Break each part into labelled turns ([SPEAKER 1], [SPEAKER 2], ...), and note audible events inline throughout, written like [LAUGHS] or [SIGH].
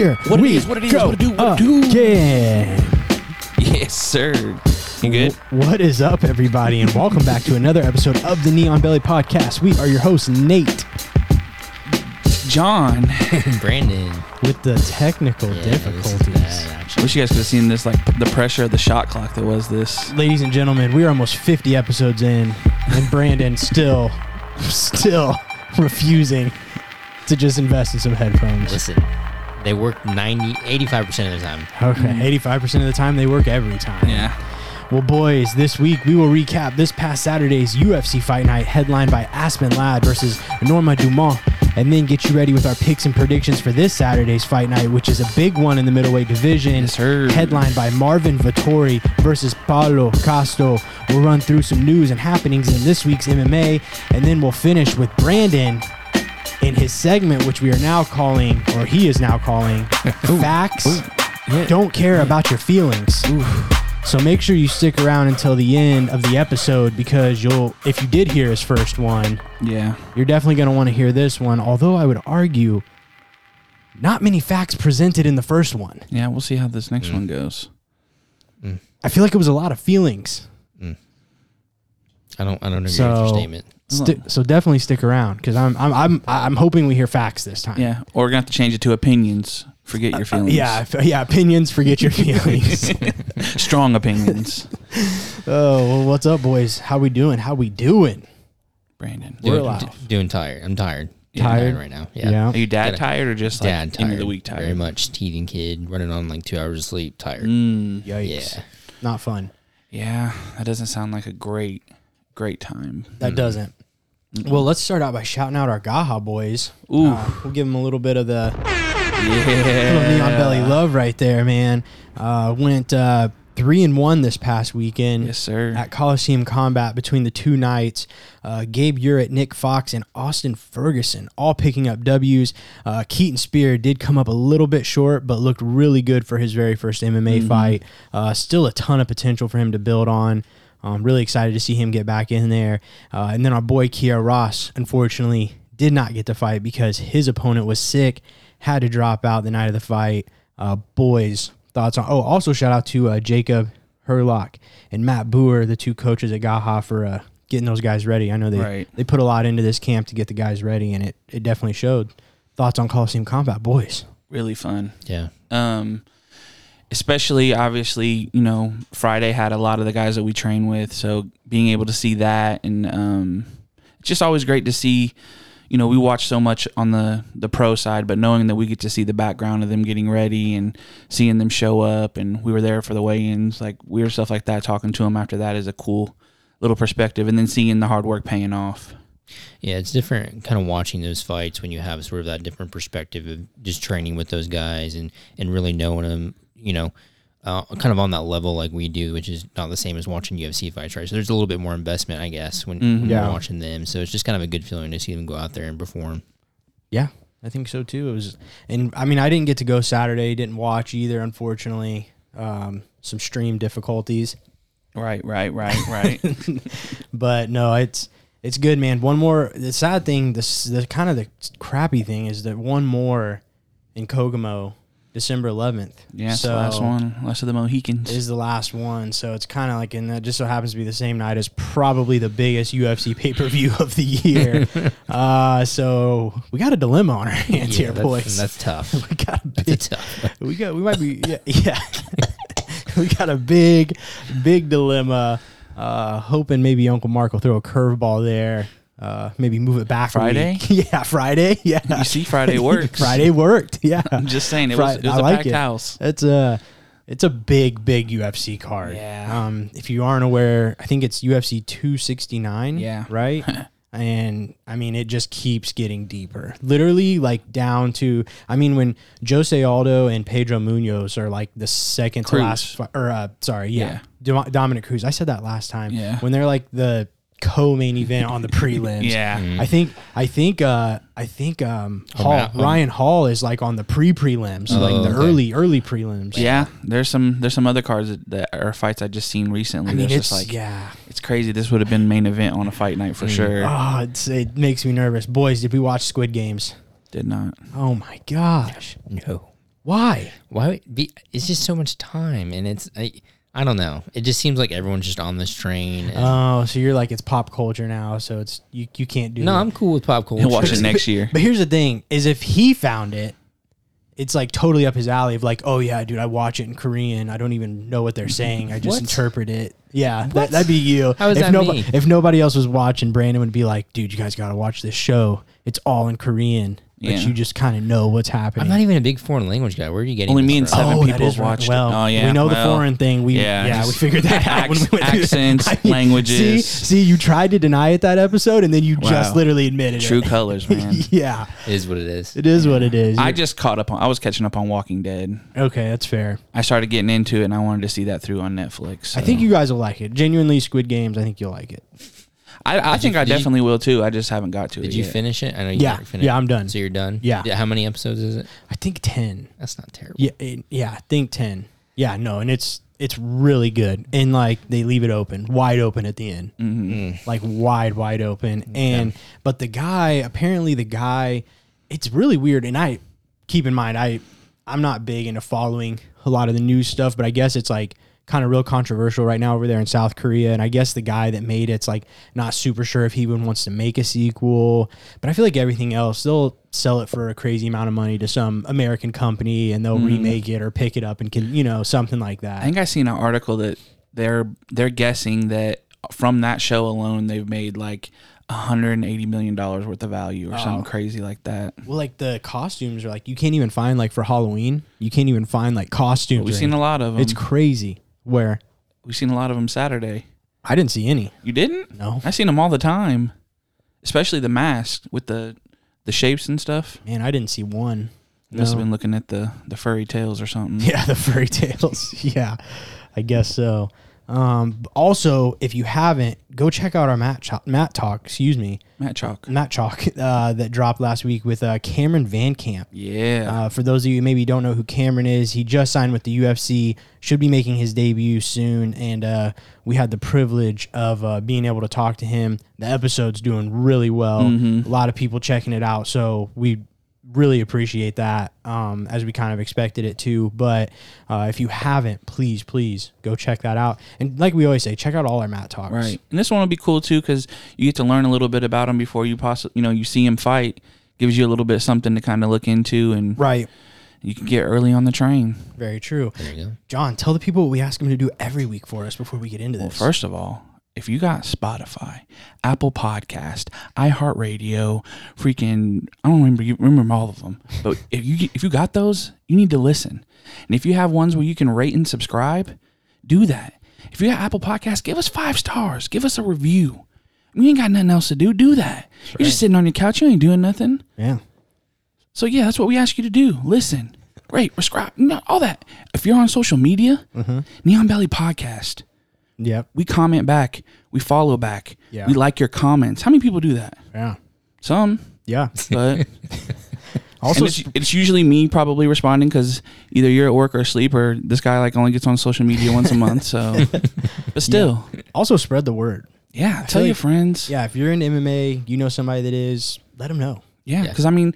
[SPEAKER 1] Here
[SPEAKER 2] What it
[SPEAKER 1] we
[SPEAKER 2] is, what it is,
[SPEAKER 1] go
[SPEAKER 2] what it do, what it do.
[SPEAKER 1] again.
[SPEAKER 2] Yes, sir. You good?
[SPEAKER 1] What is up, everybody, and welcome back to another episode of the Neon Belly Podcast. We are your hosts, Nate,
[SPEAKER 2] John.
[SPEAKER 3] And [LAUGHS] Brandon.
[SPEAKER 1] with the technical
[SPEAKER 3] Yeah,
[SPEAKER 1] difficulties.
[SPEAKER 3] bad.
[SPEAKER 2] Wish you guys could have seen this, like the pressure of the shot clock that was this.
[SPEAKER 1] Ladies and gentlemen, we are almost 50 episodes in, and Brandon [LAUGHS] still, still refusing to just invest in some headphones.
[SPEAKER 3] Listen, they work 90, 85% of the time.
[SPEAKER 1] Okay, mm. 85% of the time they work every time.
[SPEAKER 2] Yeah.
[SPEAKER 1] Well, boys, this week we will recap this past Saturday's UFC Fight Night, headlined by Aspen Ladd versus Norma Dumont, and then get you ready with our picks and predictions for this Saturday's Fight Night, which is a big one in the middleweight division,
[SPEAKER 2] Yes, sir.
[SPEAKER 1] headlined by Marvin Vettori versus Paulo Costa. We'll run through some news and happenings in this week's MMA, and then we'll finish with Brandon in his segment, which we are now calling, or he is now calling, [LAUGHS] Facts
[SPEAKER 2] Yeah.
[SPEAKER 1] Don't Care About Your Feelings. So make sure you stick around until the end of the episode because you'll, if you did hear his first one,
[SPEAKER 2] Yeah.
[SPEAKER 1] you're definitely going to want to hear this one. Although I would argue, not many facts presented in the first one.
[SPEAKER 2] Yeah. We'll see how this next mm. one goes. Mm.
[SPEAKER 1] I feel like it was a lot of feelings. Mm.
[SPEAKER 3] I don't I don't agree
[SPEAKER 1] So-
[SPEAKER 3] with your statement.
[SPEAKER 1] Sti- so definitely stick around because I'm, I'm I'm I'm hoping we hear facts this time.
[SPEAKER 2] Yeah. Or we're going to have to change it to opinions. Forget your uh, uh, feelings.
[SPEAKER 1] Yeah, f- yeah. Opinions, forget your feelings. [LAUGHS]
[SPEAKER 2] Strong opinions. [LAUGHS]
[SPEAKER 1] oh, well, what's up, boys? How we doing? How we doing?
[SPEAKER 2] Brandon.
[SPEAKER 1] We're
[SPEAKER 3] Doing,
[SPEAKER 1] alive.
[SPEAKER 3] d- doing tired. I'm tired.
[SPEAKER 2] Yeah.
[SPEAKER 1] Tired?
[SPEAKER 3] right now. Yeah.
[SPEAKER 1] Yeah.
[SPEAKER 2] Are you dad
[SPEAKER 3] Gotta-
[SPEAKER 2] tired or just like
[SPEAKER 3] Dad
[SPEAKER 2] end
[SPEAKER 3] tired.
[SPEAKER 2] of the week tired?
[SPEAKER 3] Very much. Teething kid, running on like two hours of sleep, tired.
[SPEAKER 2] Mm,
[SPEAKER 1] Yikes!
[SPEAKER 3] Yeah.
[SPEAKER 1] Not fun.
[SPEAKER 2] yeah. That doesn't sound like a great, great time.
[SPEAKER 1] That mm. doesn't. Well, let's start out by shouting out our Gaha boys.
[SPEAKER 2] Ooh.
[SPEAKER 1] Uh, we'll give them a little bit of the [LAUGHS] little
[SPEAKER 2] Yeah.
[SPEAKER 1] neon belly love right there, man. Uh, went uh, three and one this past weekend
[SPEAKER 2] Yes, sir.
[SPEAKER 1] at Coliseum Combat between the two nights. Uh, Gabe Urett, Nick Fox, and Austin Ferguson all picking up W's. Uh, Keaton Spear did come up a little bit short, but looked really good for his very first MMA fight. Uh, still a ton of potential for him to build on. I'm really excited to see him get back in there. Uh, and then our boy Kia Ross, unfortunately, did not get to fight because his opponent was sick, had to drop out the night of the fight. Uh, boys, thoughts on? Oh, also shout out to uh, Jacob Herlock and Matt Boer, the two coaches at Gaha for uh, getting those guys ready. I know they
[SPEAKER 2] Right.
[SPEAKER 1] they put a lot into this camp to get the guys ready, and it it definitely showed. Thoughts on Coliseum Combat, boys?
[SPEAKER 2] really fun.
[SPEAKER 3] Yeah.
[SPEAKER 2] Um, especially obviously, you know, Friday had a lot of the guys that we train with, so being able to see that and um, it's just always great to see. You know, we watch so much on the the pro side, but knowing that we get to see the background of them getting ready and seeing them show up, and we were there for the weigh-ins, like weird stuff like that. Talking to them after that is a cool little perspective, and then seeing the hard work paying off.
[SPEAKER 3] Yeah, it's different kind of watching those fights when you have sort of that different perspective of just training with those guys and, and really knowing them, you know, uh, kind of on that level like we do, which is not the same as watching UFC fights, right? So there's a little bit more investment, I guess, when, when
[SPEAKER 1] Yeah.
[SPEAKER 3] you're watching them. So it's just kind of a good feeling to see them go out there and perform.
[SPEAKER 1] Yeah, I think so too. It was, and I mean, I didn't get to go Saturday, didn't watch either, unfortunately. Um, some stream difficulties,
[SPEAKER 2] Right, right, right, right. [LAUGHS]
[SPEAKER 1] but no, it's it's good, man. One more. The sad thing, this the kind of the crappy thing is that one more in Kokomo, December 11th.
[SPEAKER 2] yeah,
[SPEAKER 1] so
[SPEAKER 2] the last one, last of the Mohicans.
[SPEAKER 1] Is the last one, so it's kind of like, and that just so happens to be the same night as probably the biggest UFC [LAUGHS] pay per view of the year. [LAUGHS] uh, so we got a dilemma on our hands here,
[SPEAKER 3] that's,
[SPEAKER 1] boys.
[SPEAKER 3] That's tough. [LAUGHS]
[SPEAKER 1] we got a big,
[SPEAKER 3] tough.
[SPEAKER 1] we got we might be yeah, yeah. we got a big big dilemma uh hoping maybe uncle mark will throw a curveball there uh maybe move it back
[SPEAKER 2] Friday? [LAUGHS]
[SPEAKER 1] yeah friday [LAUGHS] yeah
[SPEAKER 2] you see, Friday [LAUGHS] works.
[SPEAKER 1] friday worked yeah
[SPEAKER 2] I'm just saying, it
[SPEAKER 1] Fri-
[SPEAKER 2] was, it was
[SPEAKER 1] I
[SPEAKER 2] a
[SPEAKER 1] like
[SPEAKER 2] packed
[SPEAKER 1] it.
[SPEAKER 2] house.
[SPEAKER 1] it's a it's a big big ufc card
[SPEAKER 2] Yeah.
[SPEAKER 1] um if you aren't aware i think it's ufc 269
[SPEAKER 2] Yeah.
[SPEAKER 1] right and I mean it just keeps getting deeper. Literally like down to I mean when Jose Aldo and Pedro Munhoz are like the second
[SPEAKER 2] Cruz.
[SPEAKER 1] to last or uh sorry, yeah. Dom- Dominick Cruz. I said that last time.
[SPEAKER 2] Yeah.
[SPEAKER 1] When they're like the co-main event on the [LAUGHS] prelims.
[SPEAKER 2] Yeah.
[SPEAKER 1] I think I think uh I think um
[SPEAKER 3] Oh,
[SPEAKER 1] Hall,
[SPEAKER 3] Matt, um,
[SPEAKER 1] Ryan Hall is like on the pre prelims, like
[SPEAKER 3] Oh,
[SPEAKER 1] the
[SPEAKER 3] okay.
[SPEAKER 1] early early prelims.
[SPEAKER 2] Yeah, there's some there's some other cards that, that are fights I just seen recently.
[SPEAKER 1] I mean it's
[SPEAKER 2] just like
[SPEAKER 1] yeah.
[SPEAKER 2] it's crazy. This would have been main event on a fight night for sure.
[SPEAKER 1] Oh, it's, it makes me nervous. Boys, did we watch Squid Games?
[SPEAKER 2] Did not.
[SPEAKER 1] Oh my gosh.
[SPEAKER 3] No.
[SPEAKER 1] Why?
[SPEAKER 3] Why? Be, it's just so much time, and it's I, I don't know. It just seems like everyone's just on this train.
[SPEAKER 1] Oh, so you're like it's pop culture now, so it's you you can't do
[SPEAKER 3] no,
[SPEAKER 1] it.
[SPEAKER 3] I'm cool with pop culture.
[SPEAKER 2] He'll watch it next year.
[SPEAKER 1] But here's the thing: is if he found it, it's like totally up his alley. Of like, oh yeah, dude, I watch it in Korean. I don't even know what they're saying. I just
[SPEAKER 3] What?
[SPEAKER 1] interpret it. Yeah, that, that'd be you.
[SPEAKER 3] How is
[SPEAKER 1] if
[SPEAKER 3] that
[SPEAKER 1] nobody,
[SPEAKER 3] me?
[SPEAKER 1] If nobody else was watching, Brandon would be like, dude, you guys got to watch this show. It's all in Korean, but
[SPEAKER 2] Yeah.
[SPEAKER 1] you just kind of know what's happening.
[SPEAKER 3] I'm not even a big foreign language guy. Where are you getting?
[SPEAKER 2] Only
[SPEAKER 3] this
[SPEAKER 2] me and
[SPEAKER 3] from?
[SPEAKER 2] seven
[SPEAKER 1] oh, that
[SPEAKER 2] people
[SPEAKER 1] is
[SPEAKER 2] watched it.
[SPEAKER 1] Well,
[SPEAKER 2] Oh, yeah,
[SPEAKER 1] we know
[SPEAKER 2] well,
[SPEAKER 1] the foreign thing. We
[SPEAKER 2] yeah,
[SPEAKER 1] yeah, we figured that out when we went through that.
[SPEAKER 2] accents, [LAUGHS]
[SPEAKER 1] I mean,
[SPEAKER 2] languages.
[SPEAKER 1] See, see, you tried to deny it that episode, and then you just literally admitted
[SPEAKER 2] True
[SPEAKER 1] it.
[SPEAKER 2] True colors, [LAUGHS] man.
[SPEAKER 1] yeah,
[SPEAKER 3] It is what it is.
[SPEAKER 1] it is what it is.
[SPEAKER 2] I just caught up on. I was catching up on Walking Dead.
[SPEAKER 1] okay, that's fair.
[SPEAKER 2] I started getting into it, and I wanted to see that through on Netflix.
[SPEAKER 1] I think you guys will like it. Genuinely, Squid Games. I think you'll like it.
[SPEAKER 2] I, I think
[SPEAKER 3] you-
[SPEAKER 2] I
[SPEAKER 3] did you-
[SPEAKER 2] definitely will too. I just haven't got to it.
[SPEAKER 3] Did
[SPEAKER 2] it
[SPEAKER 3] you
[SPEAKER 2] yet.
[SPEAKER 3] finish it? I know you
[SPEAKER 1] Yeah,
[SPEAKER 3] finished.
[SPEAKER 1] yeah, I'm done.
[SPEAKER 3] So you're done.
[SPEAKER 1] Yeah.
[SPEAKER 3] How many episodes is it?
[SPEAKER 1] I think ten.
[SPEAKER 3] That's not terrible.
[SPEAKER 1] Yeah, it, yeah, I think ten. Yeah, no, and it's it's really good, and like they leave it open, wide open at the end,
[SPEAKER 3] Mm.
[SPEAKER 1] like wide, wide open. And but the guy, apparently, the guy, it's really weird. And I keep in mind, I I'm not big into following a lot of the news stuff, but I guess it's like kind of real controversial right now over there in South Korea. And I guess the guy that made it's like not super sure if he even wants to make a sequel. But I feel like everything else, they'll sell it for a crazy amount of money to some American company and they'll mm-hmm. remake it or pick it up and can, you know, something like that.
[SPEAKER 2] I think I seen an article that they're they're guessing that from that show alone they've made like 180 million dollars worth of value or something oh. crazy like that.
[SPEAKER 1] well, like the costumes are like you can't even find like for Halloween, you can't even find like costumes.
[SPEAKER 2] We've seen a lot of them.
[SPEAKER 1] It's crazy. Where
[SPEAKER 2] We've seen a lot of them Saturday.
[SPEAKER 1] I didn't see any.
[SPEAKER 2] You didn't?
[SPEAKER 1] No,
[SPEAKER 2] I seen them all the time, especially the mask with the the shapes and stuff.
[SPEAKER 1] man, I didn't see one.
[SPEAKER 2] Must have been looking at the the furry tails or something. [LAUGHS]
[SPEAKER 1] Yeah, the furry tails. [LAUGHS] yeah, I guess so. Um, also, if you haven't, go check out our Matt Cho- Matt talk. Excuse me,
[SPEAKER 2] Matt Chalk.
[SPEAKER 1] Matt Chalk [LAUGHS] uh, that dropped last week with uh, Cameron VanCamp.
[SPEAKER 2] Yeah.
[SPEAKER 1] Uh, for those of you who maybe don't know who Cameron is, he just signed with the UFC, should be making his debut soon, and uh, we had the privilege of uh, being able to talk to him. The episode's doing really well. A lot of people checking it out, so we really appreciate that um, as we kind of expected it to. But uh, if you haven't, please, please go check that out. And like we always say, check out all our Matt talks.
[SPEAKER 2] Right, and this one will be cool too because you get to learn a little bit about him before you possibly, you know, you see him fight. Gives you a little bit something to kind of look into, and
[SPEAKER 1] Right.
[SPEAKER 2] you can get early on the train.
[SPEAKER 1] Very true.
[SPEAKER 3] There you go.
[SPEAKER 1] John, tell the people what we ask him to do every week for us before we get into
[SPEAKER 2] Well,
[SPEAKER 1] this.
[SPEAKER 2] first of all, if you got Spotify, Apple Podcast, iHeartRadio, freaking, I don't remember you remember all of them, but [LAUGHS] if you if you got those, you need to listen. And if you have ones where you can rate and subscribe, do that. If you got Apple Podcast, give us five stars, give us a review. You ain't got nothing else to do. Do that. You're just sitting on your couch. You ain't doing nothing.
[SPEAKER 1] yeah.
[SPEAKER 2] So yeah, that's what we ask you to do. Listen, rate, subscribe, no, all that. If you're on social media, mm-hmm. Neon Belly Podcast.
[SPEAKER 1] Yep.
[SPEAKER 2] We comment back. We follow back.
[SPEAKER 1] Yeah.
[SPEAKER 2] We like your comments. How many people do that?
[SPEAKER 1] Yeah.
[SPEAKER 2] Some,
[SPEAKER 1] Yeah.
[SPEAKER 2] but [LAUGHS]
[SPEAKER 1] Also,
[SPEAKER 2] it's, it's usually me probably responding because either you're at work or asleep, or this guy like only gets on social media once a month. So, [LAUGHS] but still,
[SPEAKER 1] also spread the word.
[SPEAKER 2] yeah, tell your
[SPEAKER 1] like-
[SPEAKER 2] friends.
[SPEAKER 1] Yeah, if you're in MMA, you know somebody that is, let them know.
[SPEAKER 2] Yeah,
[SPEAKER 3] Yeah.
[SPEAKER 2] because I mean,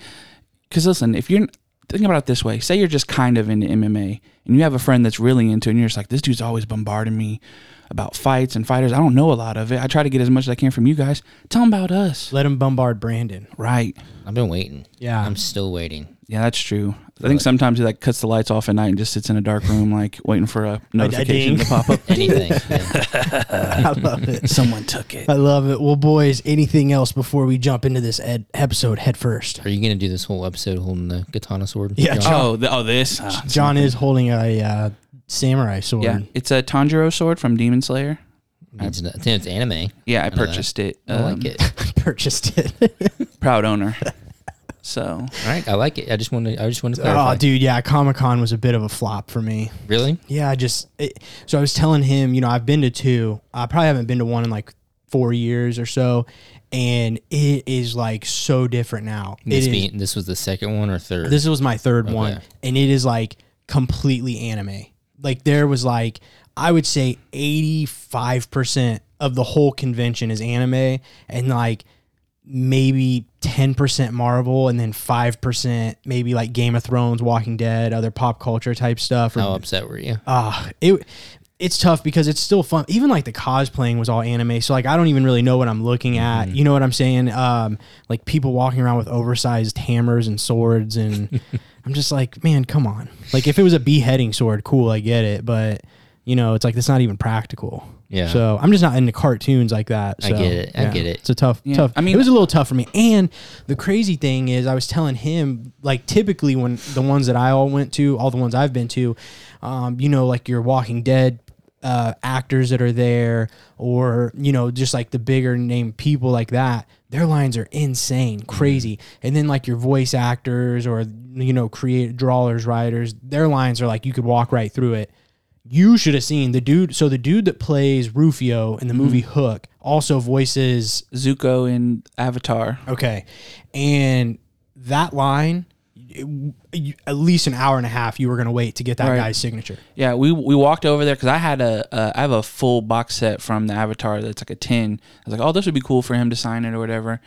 [SPEAKER 2] because listen, if you're think about it this way, say you're just kind of into MMA and you have a friend that's really into it, and you're just like, this dude's always bombarding me about fights and fighters. I don't know a lot of it. I try to get as much as I can from you guys. Tell them about us.
[SPEAKER 1] Let them bombard Brandon.
[SPEAKER 2] Right.
[SPEAKER 3] I've been waiting.
[SPEAKER 1] Yeah.
[SPEAKER 3] I'm still waiting.
[SPEAKER 2] Yeah, that's true. I think sometimes he like cuts the lights off at night and just sits in a dark room, like waiting for a [LAUGHS] notification to pop up. [LAUGHS]
[SPEAKER 3] Anything. yeah. [LAUGHS]
[SPEAKER 1] I love it.
[SPEAKER 2] Someone took it.
[SPEAKER 1] I love it. Well, boys, anything else before we jump into this ed- episode head first?
[SPEAKER 3] Are you gonna do this whole episode holding the katana sword?
[SPEAKER 1] Yeah,
[SPEAKER 3] John?
[SPEAKER 1] John-
[SPEAKER 2] Oh, the, oh, this. Ah,
[SPEAKER 1] John is holding a uh, samurai sword.
[SPEAKER 2] yeah, it's a Tanjiro sword from Demon Slayer.
[SPEAKER 3] It's, I think it's anime.
[SPEAKER 2] Yeah, I
[SPEAKER 3] know
[SPEAKER 2] purchased it.
[SPEAKER 3] I
[SPEAKER 2] um,
[SPEAKER 3] like it.
[SPEAKER 1] I [LAUGHS] [LAUGHS] purchased it. [LAUGHS]
[SPEAKER 2] Proud owner. So
[SPEAKER 3] All right, I like it. I just want to. I just want to
[SPEAKER 1] oh, dude, yeah, Comic Con was a bit of a flop for me.
[SPEAKER 3] Really?
[SPEAKER 1] Yeah, I just it, so I was telling him, you know, I've been to two. I probably haven't been to one in like four years or so, and it is like so different now. It
[SPEAKER 3] This
[SPEAKER 1] is-
[SPEAKER 3] this was the second one or third?
[SPEAKER 1] This was my third one, and it is like completely anime. Like there was like I would say eighty five percent of the whole convention is anime, and like maybe 10% Marvel and then 5% maybe like Game of Thrones, Walking Dead, other pop culture type stuff. Or,
[SPEAKER 3] How upset were you?
[SPEAKER 1] uh, it it's tough because it's still fun. Even like the cosplaying was all anime, so like I don't even really know what I'm looking at. You know what I'm saying? Um, like people walking around with oversized hammers and swords, and [LAUGHS] I'm just like, man, come on. Like if it was a beheading sword, cool, I get it, but you know, it's like it's not even practical.
[SPEAKER 3] Yeah.
[SPEAKER 1] So I'm just not into cartoons like that.
[SPEAKER 3] I get it. I
[SPEAKER 1] yeah.
[SPEAKER 3] get it.
[SPEAKER 1] It's a tough,
[SPEAKER 2] Yeah.
[SPEAKER 1] tough.
[SPEAKER 2] I mean-
[SPEAKER 1] it was a little tough for me. And the crazy thing is, I was telling him, like, typically when the ones that I all went to, all the ones I've been to, um, you know, like your Walking Dead uh, actors that are there, or you know, just like the bigger name people like that. Their lines are insane, crazy. And then like your voice actors or you know, create drawers, writers, their lines are like you could walk right through it. You should have seen the dude. So the dude that plays Rufio in the mm-hmm. movie Hook also voices
[SPEAKER 2] Zuko in Avatar.
[SPEAKER 1] Okay. And that line, at least an hour and a half, you were going to wait to get that
[SPEAKER 2] Right.
[SPEAKER 1] guy's signature.
[SPEAKER 2] Yeah, we we walked over there because I had a uh, I have a full box set from the Avatar that's like a tin. I was like, oh, this would be cool for him to sign it or whatever.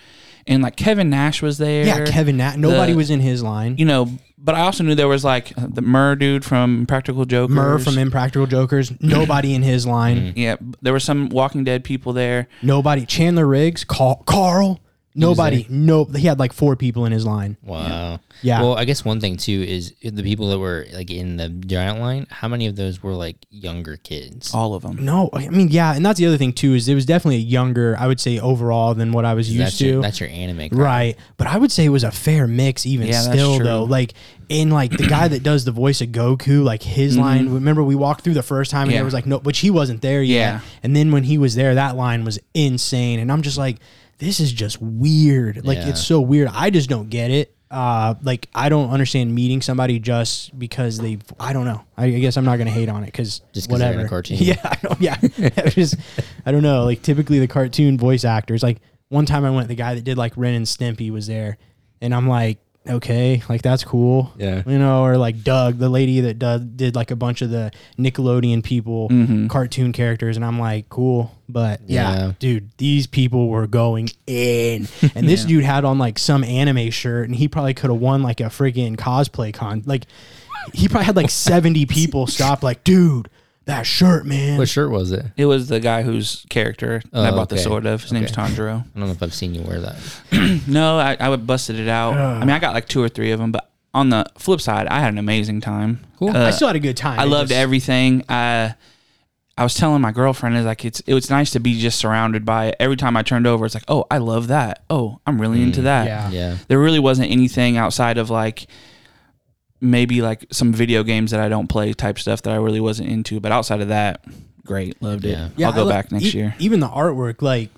[SPEAKER 2] And like Kevin Nash was there.
[SPEAKER 1] Yeah, Kevin Nash. Nobody
[SPEAKER 2] The-
[SPEAKER 1] was in his line.
[SPEAKER 2] You know, but I also knew there was like the Murr dude from Practical Jokers.
[SPEAKER 1] Murr from Impractical Jokers. [CLEARS THROAT] Nobody in his line.
[SPEAKER 2] Yeah, there were some Walking Dead people there.
[SPEAKER 1] Nobody. Chandler Riggs. Carl. Carl. Nobody. No. He had like four people in his line.
[SPEAKER 3] Wow.
[SPEAKER 1] Yeah.
[SPEAKER 3] Well, I guess one thing too is the people that were like in the giant line. How many of those were like younger kids?
[SPEAKER 2] All of them.
[SPEAKER 1] No, I mean, yeah, and that's the other thing too is it was definitely younger, I would say overall than what I was used
[SPEAKER 3] that's
[SPEAKER 1] to.
[SPEAKER 3] your, that's your anime. crowd.
[SPEAKER 1] Right. But I would say it was a fair mix even
[SPEAKER 2] Yeah, that's
[SPEAKER 1] still
[SPEAKER 2] true.
[SPEAKER 1] though. Like in like the guy that does the voice of Goku, like his line, remember we walked through the first time and
[SPEAKER 2] Mm-hmm. Yeah.
[SPEAKER 1] there was like no which he wasn't there yet.
[SPEAKER 2] Yeah.
[SPEAKER 1] And then when he was there, that line was insane. And I'm just like, this is just weird. Like
[SPEAKER 3] Yeah.
[SPEAKER 1] it's so weird. I just don't get it. Uh like I don't understand meeting somebody just because they I don't know. I, I guess I'm not gonna hate on it because
[SPEAKER 3] Just 'cause they're in
[SPEAKER 1] whatever.
[SPEAKER 3] a cartoon. [LAUGHS]
[SPEAKER 1] Yeah, I don't, yeah. [LAUGHS] Just I don't know. Like typically the cartoon voice actors. Like one time I went, the guy that did like Ren and Stimpy was there, and I'm like, okay, like that's cool.
[SPEAKER 3] Yeah.
[SPEAKER 1] You know, or like Doug, the lady that did, did like a bunch of the Nickelodeon people mm-hmm. cartoon characters, and I'm like, cool. But yeah,
[SPEAKER 3] Yeah.
[SPEAKER 1] dude, these people were going in, and this [LAUGHS] dude had on like some anime shirt, and he probably could have won like a freaking cosplay con. Like, he probably had like 70 [LAUGHS] people stop, like, dude, that shirt, man.
[SPEAKER 3] What shirt was it?
[SPEAKER 2] It was the guy whose character I
[SPEAKER 3] Oh,
[SPEAKER 2] bought the sword of. His name's
[SPEAKER 3] Okay. [LAUGHS]
[SPEAKER 2] Tanjiro.
[SPEAKER 3] I don't know if I've seen you wear that. [CLEARS THROAT]
[SPEAKER 2] No, I, I would busted it out. I mean, I got like two or three of them, but on the flip side, I had an amazing time.
[SPEAKER 3] Cool.
[SPEAKER 2] Uh,
[SPEAKER 1] I still had a good time.
[SPEAKER 2] I
[SPEAKER 1] It
[SPEAKER 2] loved
[SPEAKER 1] just-
[SPEAKER 2] everything. I I was telling my girlfriend is like it's it was nice to be just surrounded by it. Every time I turned over, it's like, oh, I love that. Oh, I'm really into that.
[SPEAKER 1] yeah.
[SPEAKER 3] Yeah.
[SPEAKER 2] There really wasn't anything outside of like maybe like some video games that I don't play type stuff that I really wasn't into. But outside of that, great, loved it.
[SPEAKER 3] Yeah.
[SPEAKER 1] Yeah,
[SPEAKER 2] I'll go
[SPEAKER 1] lo-
[SPEAKER 2] back next
[SPEAKER 1] e-
[SPEAKER 2] year.
[SPEAKER 1] Even the artwork, like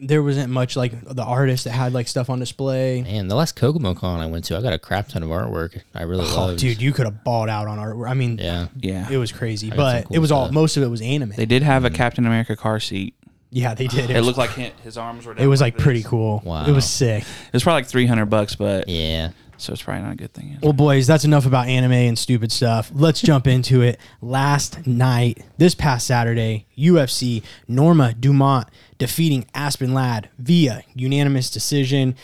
[SPEAKER 1] there wasn't much like the artist that had like stuff on display.
[SPEAKER 3] Man, the last Kokomo Con I went to, I got a crap ton of artwork. I really
[SPEAKER 1] Oh,
[SPEAKER 3] loved.
[SPEAKER 1] dude, you could have balled out on artwork. I mean,
[SPEAKER 3] Yeah.
[SPEAKER 2] Yeah,
[SPEAKER 1] it was crazy,
[SPEAKER 3] I
[SPEAKER 1] but
[SPEAKER 3] cool
[SPEAKER 1] it was all
[SPEAKER 3] stuff.
[SPEAKER 1] most of it was anime.
[SPEAKER 2] they did have a mm-hmm. Captain America car seat.
[SPEAKER 1] yeah, they did. [SIGHS] It,
[SPEAKER 2] It
[SPEAKER 1] was,
[SPEAKER 2] looked like his, his arms were. Down
[SPEAKER 1] it was like
[SPEAKER 2] this.
[SPEAKER 1] pretty cool.
[SPEAKER 3] Wow.
[SPEAKER 1] It was sick.
[SPEAKER 2] It was probably like three hundred bucks, but
[SPEAKER 3] Yeah.
[SPEAKER 2] So it's probably not a good thing.
[SPEAKER 1] Well, boys, that's enough about anime and stupid stuff. Let's jump into it. Last night, this past Saturday, UFC Norma Dumont defeating Aspen Ladd via unanimous decision.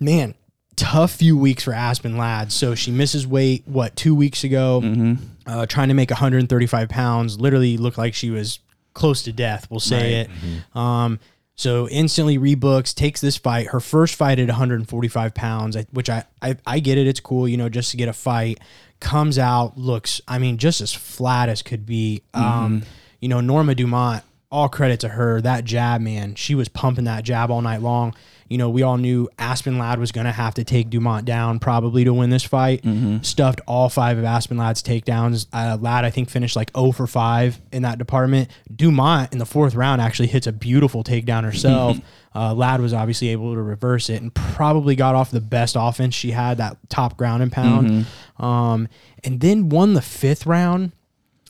[SPEAKER 1] Man, tough few weeks for Aspen Ladd. So she misses weight, what, two weeks ago,
[SPEAKER 2] Mm-hmm.
[SPEAKER 1] uh, trying to make 135 pounds. Literally looked like she was close to death, we'll say it. Um, so instantly rebooks, takes this fight, her first fight at 145 pounds, which I, I I get it, it's cool, you know, just to get a fight. Comes out, looks, I mean, just as flat as could be. Um, you know, Norma Dumont, all credit to her. That jab, man, she was pumping that jab all night long. You know, we all knew Aspen Ladd was going to have to take Dumont down probably to win this fight. Stuffed all five of Aspen Ladd's takedowns. Uh, Ladd, I think, finished like 0 for 5 in that department. Dumont in the fourth round actually hits a beautiful takedown herself. uh, Ladd was obviously able to reverse it and probably got off the best offense she had, that top ground and pound. Um, and then won the fifth round.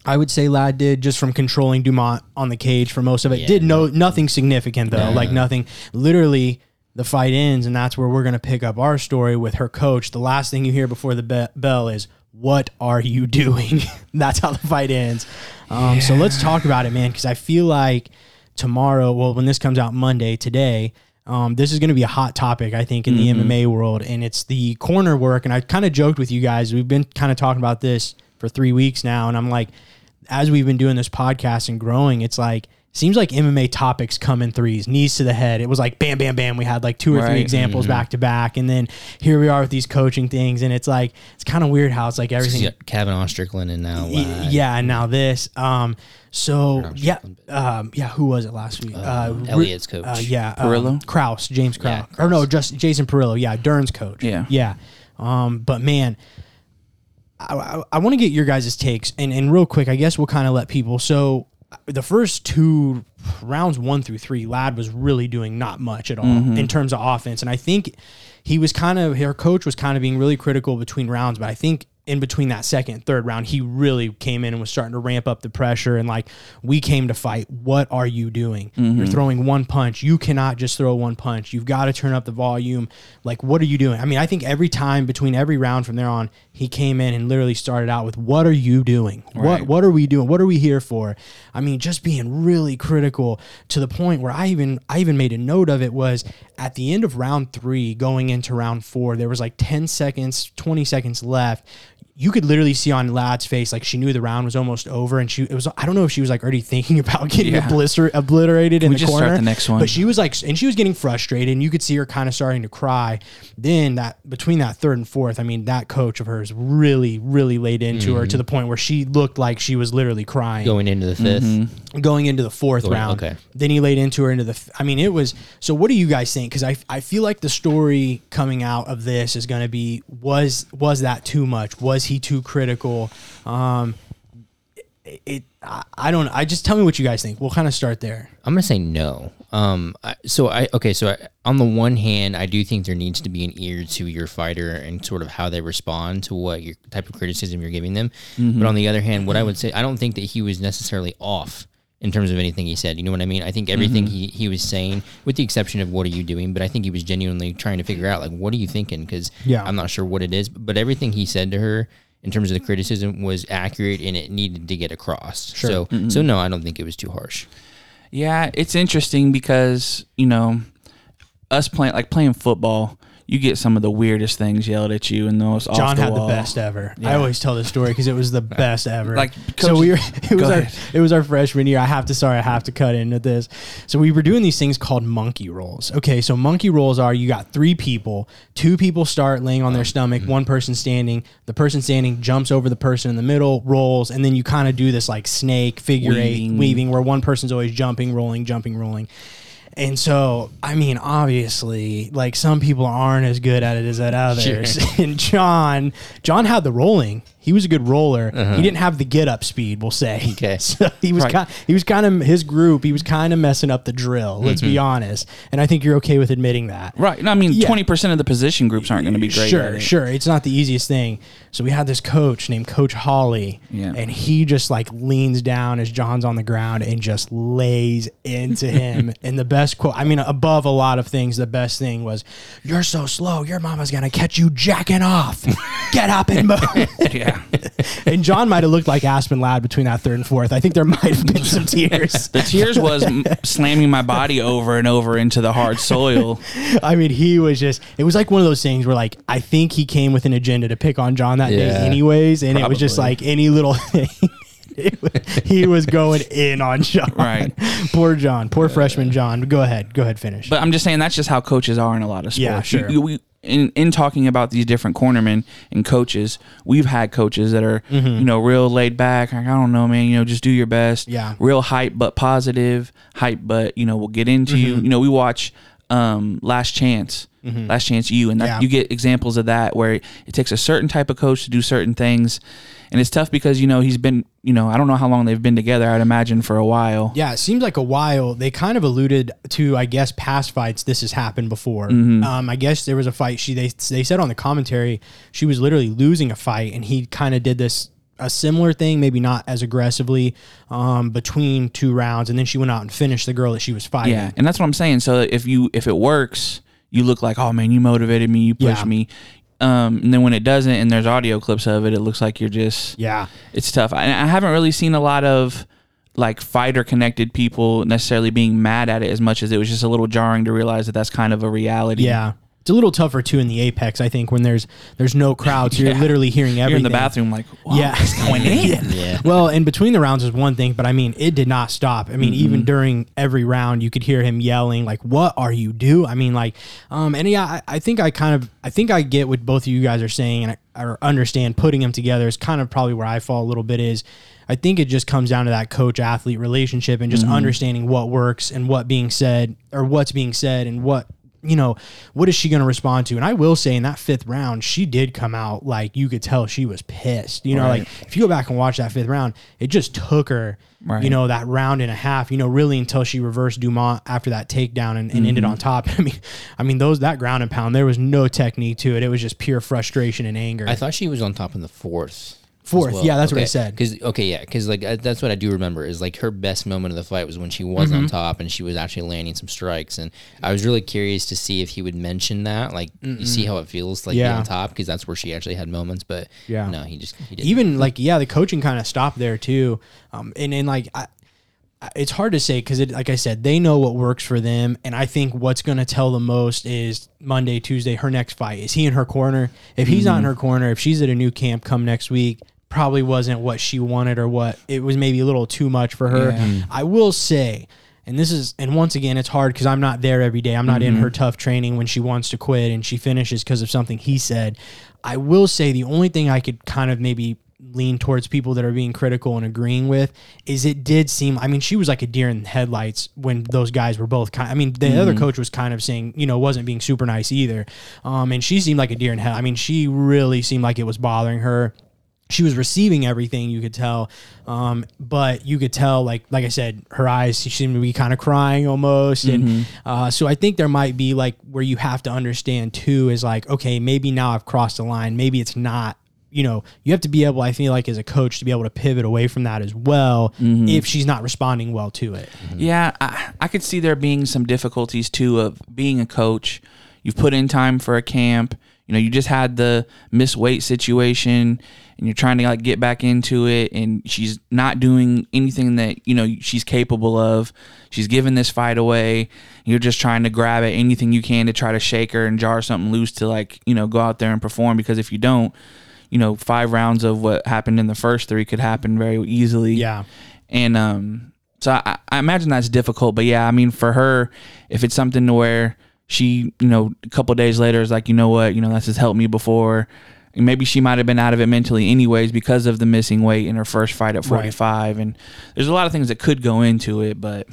[SPEAKER 1] I would say Ladd did just from controlling Dumont on the cage for most of it.
[SPEAKER 3] Yeah.
[SPEAKER 1] Did no nothing significant though, like nothing. Literally, the fight ends, and that's where we're gonna pick up our story with her coach. The last thing you hear before the be- bell is, "What are you [LAUGHS] doing?" [LAUGHS] that's how the fight ends. Um, So let's talk about it, man, because I feel like tomorrow, well, when this comes out Monday, today, Um, this is going to be a hot topic, I think, in the MMA world, and it's the corner work. And I kind of joked with you guys. We've been kind of talking about this for three weeks now, and I'm like, as we've been doing this podcast and growing, it's like seems like MMA topics come in threes, knees to the head. It was like bam, bam, bam. We had like two or three
[SPEAKER 2] Right.
[SPEAKER 1] examples back to back, and then here we are with these coaching things, and it's like it's kind of weird how it's like everything.
[SPEAKER 3] You got Kavanagh Strickland and now uh,
[SPEAKER 1] yeah, and now this. Um, so yeah, um, yeah. Who was it last week? Uh, Ri-
[SPEAKER 3] Elliot's coach.
[SPEAKER 1] Uh, yeah, um,
[SPEAKER 2] Parillo?
[SPEAKER 1] Krause, James Krause,
[SPEAKER 3] Yeah,
[SPEAKER 1] or no, just Jason Parillo. Yeah, Dern's coach.
[SPEAKER 2] Yeah.
[SPEAKER 1] yeah. Um, but man, I, I, I want to get your guys' takes, and and real quick, I guess we'll kind of let people. So the first two rounds, one through three, Ladd was really doing not much at all mm-hmm. in terms of offense, and I think he was kind of her coach was kind of being really critical between rounds, but I think in between that second and third round, he really came in and was starting to ramp up the pressure. And like, we came to fight. What are you doing? Mm-hmm. You're throwing one punch. You cannot just throw one punch. You've got to turn up the volume. Like, what are you doing? I mean, I think every time between every round from there on, he came in and literally started out with, "What are you doing? What What are we doing? What are we here for?" I mean, just being really critical to the point where I even I even made a note of it was at the end of round three, going into round four, there was like ten seconds, twenty seconds left you could literally see on Ladd's face like she knew the round was almost over, and she it was I don't know if she was like already thinking [LAUGHS] about getting
[SPEAKER 2] Yeah.
[SPEAKER 1] oblitter, obliterated in
[SPEAKER 2] we
[SPEAKER 1] the
[SPEAKER 2] just start
[SPEAKER 1] corner.
[SPEAKER 2] the next one?
[SPEAKER 1] But she was like, and she was getting frustrated, and you could see her kind of starting to cry. Then that between that third and fourth, I mean, that coach of hers really, really laid into her to the point where she looked like she was literally crying
[SPEAKER 3] going into the 5th
[SPEAKER 2] Mm-hmm.
[SPEAKER 1] going into the fourth
[SPEAKER 3] Going-
[SPEAKER 1] round.
[SPEAKER 3] okay.
[SPEAKER 1] Then he laid into her into the. I mean, it was. So, what do you guys think? Because I, I feel like the story coming out of this is going to be was was that too much? Was he too critical? Um, it. it I, I don't. I just tell me what you guys think. We'll kind of start there.
[SPEAKER 3] I'm gonna say no. Um, I, so I okay. So I, on the one hand, I do think there needs to be an ear to your fighter and sort of how they respond to what your type of criticism you're giving them. But on the other hand, what I would say, I don't think that he was necessarily off in terms of anything he said. You know what I mean? I think everything mm-hmm. he, he was saying, with the exception of what are you doing, but I think he was genuinely trying to figure out like what are you thinking? Because
[SPEAKER 1] Yeah.
[SPEAKER 3] I'm not sure what it is, but everything he said to her. In terms of the criticism, was accurate and it needed to get across. So, mm-hmm. so no, I don't think it was too harsh.
[SPEAKER 2] Yeah, it's interesting because you know, us playing like playing football, you get some of the weirdest things yelled at you and those.
[SPEAKER 1] John
[SPEAKER 2] the
[SPEAKER 1] had
[SPEAKER 2] wall.
[SPEAKER 1] the best ever. I always tell this story because it was the [LAUGHS] best ever.
[SPEAKER 2] Like,
[SPEAKER 1] so we were. [LAUGHS] It was our.
[SPEAKER 2] ahead.
[SPEAKER 1] It was our freshman year. I have to. Sorry, I have to cut into this. So we were doing these things called monkey rolls. Okay, so monkey rolls are you got three people. Two people start laying on their mm-hmm. stomach. One person standing. The person standing jumps over the person in the middle, rolls, and then you kind of do this like snake figure eight
[SPEAKER 2] Weaving.
[SPEAKER 1] weaving, where one person's always jumping, rolling, jumping, rolling. And so, I mean, obviously, like some people aren't as good at it as at others. [LAUGHS] And John, John had the rolling. He was a good roller. He didn't have the get up speed, we'll say.
[SPEAKER 3] Uh-huh. [LAUGHS] Okay.
[SPEAKER 1] So he was
[SPEAKER 2] Right.
[SPEAKER 1] kind, he was kind of his group. He was kind of messing up the drill. Let's be
[SPEAKER 3] Mm-hmm.
[SPEAKER 1] honest. And I think you're okay with admitting that.
[SPEAKER 2] Right. No, I mean,
[SPEAKER 1] Yeah.
[SPEAKER 2] twenty percent of the position groups aren't going to be great.
[SPEAKER 1] Sure,
[SPEAKER 2] it.
[SPEAKER 1] sure. It's not the easiest thing. So we had this coach named Coach Holly,
[SPEAKER 2] Yeah.
[SPEAKER 1] and he just like leans down as John's on the ground and just lays into [LAUGHS] him. and the best quote, I mean, above a lot of things, the best thing was, "You're so slow. Your mama's gonna catch you jacking off. Get up and move." [LAUGHS]
[SPEAKER 2] Yeah. [LAUGHS]
[SPEAKER 1] and John might have looked like Aspen Ladd between that third and fourth. I think there [LAUGHS] might have been some tears.
[SPEAKER 2] The tears was m- [LAUGHS] slamming my body over and over into the hard soil.
[SPEAKER 1] I mean, he was just, it was like one of those things where, like, I think he came with an agenda to pick on John that day, anyways. And it was just
[SPEAKER 3] probably.
[SPEAKER 1] like any little thing. It was- he was going in on John.
[SPEAKER 2] Right.
[SPEAKER 1] Poor John. Poor freshman John. Go ahead. Go ahead. Finish.
[SPEAKER 2] But I'm just saying that's just how coaches are in a lot of sports.
[SPEAKER 1] Yeah, sure.
[SPEAKER 2] You- we- in, in talking about these different cornermen and coaches, we've had coaches that are, you know, real laid back. Like, I don't know, man, you know, just do your best.
[SPEAKER 1] Mm-hmm. Yeah.
[SPEAKER 2] Real hype, but positive. Hype, but, you know, we'll get into you.
[SPEAKER 1] Mm-hmm.
[SPEAKER 2] You know, we watch um, Last Chance, Last Chance You, and that,
[SPEAKER 1] Yeah.
[SPEAKER 2] you get examples of that where it takes a certain type of coach to do certain things. And it's tough because, you know, he's been, you know, I don't know how long they've been together. I'd imagine for a while.
[SPEAKER 1] Yeah, it seems like a while. They kind of alluded to, I guess, past fights. This has happened before.
[SPEAKER 2] Mm-hmm.
[SPEAKER 1] Um, I guess there was a fight. She they they said on the commentary she was literally losing a fight, and he kind of did this a similar thing, maybe not as aggressively, um, between two rounds, and then she went out and finished the girl that she was fighting.
[SPEAKER 2] Yeah, and that's what I'm saying. So if you if it works, you look like, oh man, you motivated me, you pushed
[SPEAKER 1] Yeah.
[SPEAKER 2] me. Um, and then when it doesn't, and there's audio clips of it, it looks like you're just.
[SPEAKER 1] Yeah.
[SPEAKER 2] It's tough. I, I haven't really seen a lot of like fighter connected people necessarily being mad at it as much as it was just a little jarring to realize that that's kind of a reality.
[SPEAKER 1] Yeah. It's a little tougher too in the apex, I think, when there's there's no crowd, so [LAUGHS] you're
[SPEAKER 2] Yeah.
[SPEAKER 1] literally hearing everything.
[SPEAKER 2] You're in the bathroom like, Whoa,
[SPEAKER 1] Yeah.
[SPEAKER 2] what's going [LAUGHS] in?
[SPEAKER 3] Yeah.
[SPEAKER 1] Well, in between the rounds is one thing, but I mean, it did not stop. I mean,
[SPEAKER 2] Mm-hmm.
[SPEAKER 1] even during every round, you could hear him yelling, like, "What are you do?" I mean, like, um, and yeah, I, I think I kind of, I think I get what both of you guys are saying, and I or understand putting them together is kind of probably where I fall a little bit. Is I think it just comes down to that coach athlete relationship and just understanding what works and what being said or what's being said and what you know, what is she going to respond to? And I will say in that fifth round, she did come out like you could tell she was pissed. You know,
[SPEAKER 2] Right.
[SPEAKER 1] like if you go back and watch that fifth round, it just took her,
[SPEAKER 2] Right.
[SPEAKER 1] you know, that round and a half, you know, really until she reversed Dumont after that takedown and, and ended mm-hmm. on top. [LAUGHS] I mean, I mean, those, that ground and pound, there was no technique to it. It was just pure frustration and anger.
[SPEAKER 3] I thought she was on top in the fourth.
[SPEAKER 1] Fourth, yeah, that's what I said.
[SPEAKER 3] Because okay, yeah, because like uh, that's what I do remember is like her best moment of the fight was when she was
[SPEAKER 1] Mm-hmm.
[SPEAKER 3] on top and she was actually landing some strikes, and I was really curious to see if he would mention that. Like, you see how it feels like
[SPEAKER 1] Yeah.
[SPEAKER 3] on top because that's where she actually had moments, but
[SPEAKER 1] Yeah.
[SPEAKER 3] no, he just he didn't.
[SPEAKER 1] even like yeah the coaching kind of stopped there too um and and like I, it's hard to say because it like i said they know what works for them and i think what's going to tell the most is monday tuesday her next fight is he in her corner if he's not in her corner if she's at a new camp come next week probably wasn't what she wanted or what it was maybe a little too much for her.
[SPEAKER 2] Yeah.
[SPEAKER 1] i will say and this is and once again it's hard because i'm not there every day. I'm not in her tough training when she wants to quit and she finishes because of something he said. I will say the only thing i could kind of maybe lean towards people that are being critical and agreeing with is it did seem i mean she was like a deer in the headlights when those guys were both kind i mean the other coach was kind of saying you know wasn't being super nice either. Um and she seemed like a deer in head i mean she really seemed like it was bothering her she was receiving everything you could tell. Um, but you could tell like like i said her eyes she seemed to be kind of crying almost. And uh, so i think there might be like where you have to understand too is like okay maybe now i've crossed the line. Maybe it's not you know you have to be able i feel like as a coach to be able to pivot away from that as well if she's not responding well to it.
[SPEAKER 2] Yeah, I, I could see there being some difficulties too of being a coach. You've put in time for a camp. You know, you just had the miss weight situation, and you're trying to like get back into it, and she's not doing anything that you know she's capable of. She's giving this fight away. You're just trying to grab at anything you can to try to shake her and jar something loose to like you know go out there and perform. Because if you don't, you know, five rounds of what happened in the first three could happen very easily.
[SPEAKER 1] yeah
[SPEAKER 2] And um, so I, I imagine that's difficult. But yeah, I mean, for her, if it's something to where she, you know, a couple days later is like, you know what, you know, this has helped me before. And maybe she might have been out of it mentally anyways because of the missing weight in her first fight at 45. And there's a lot of things that could go into it, but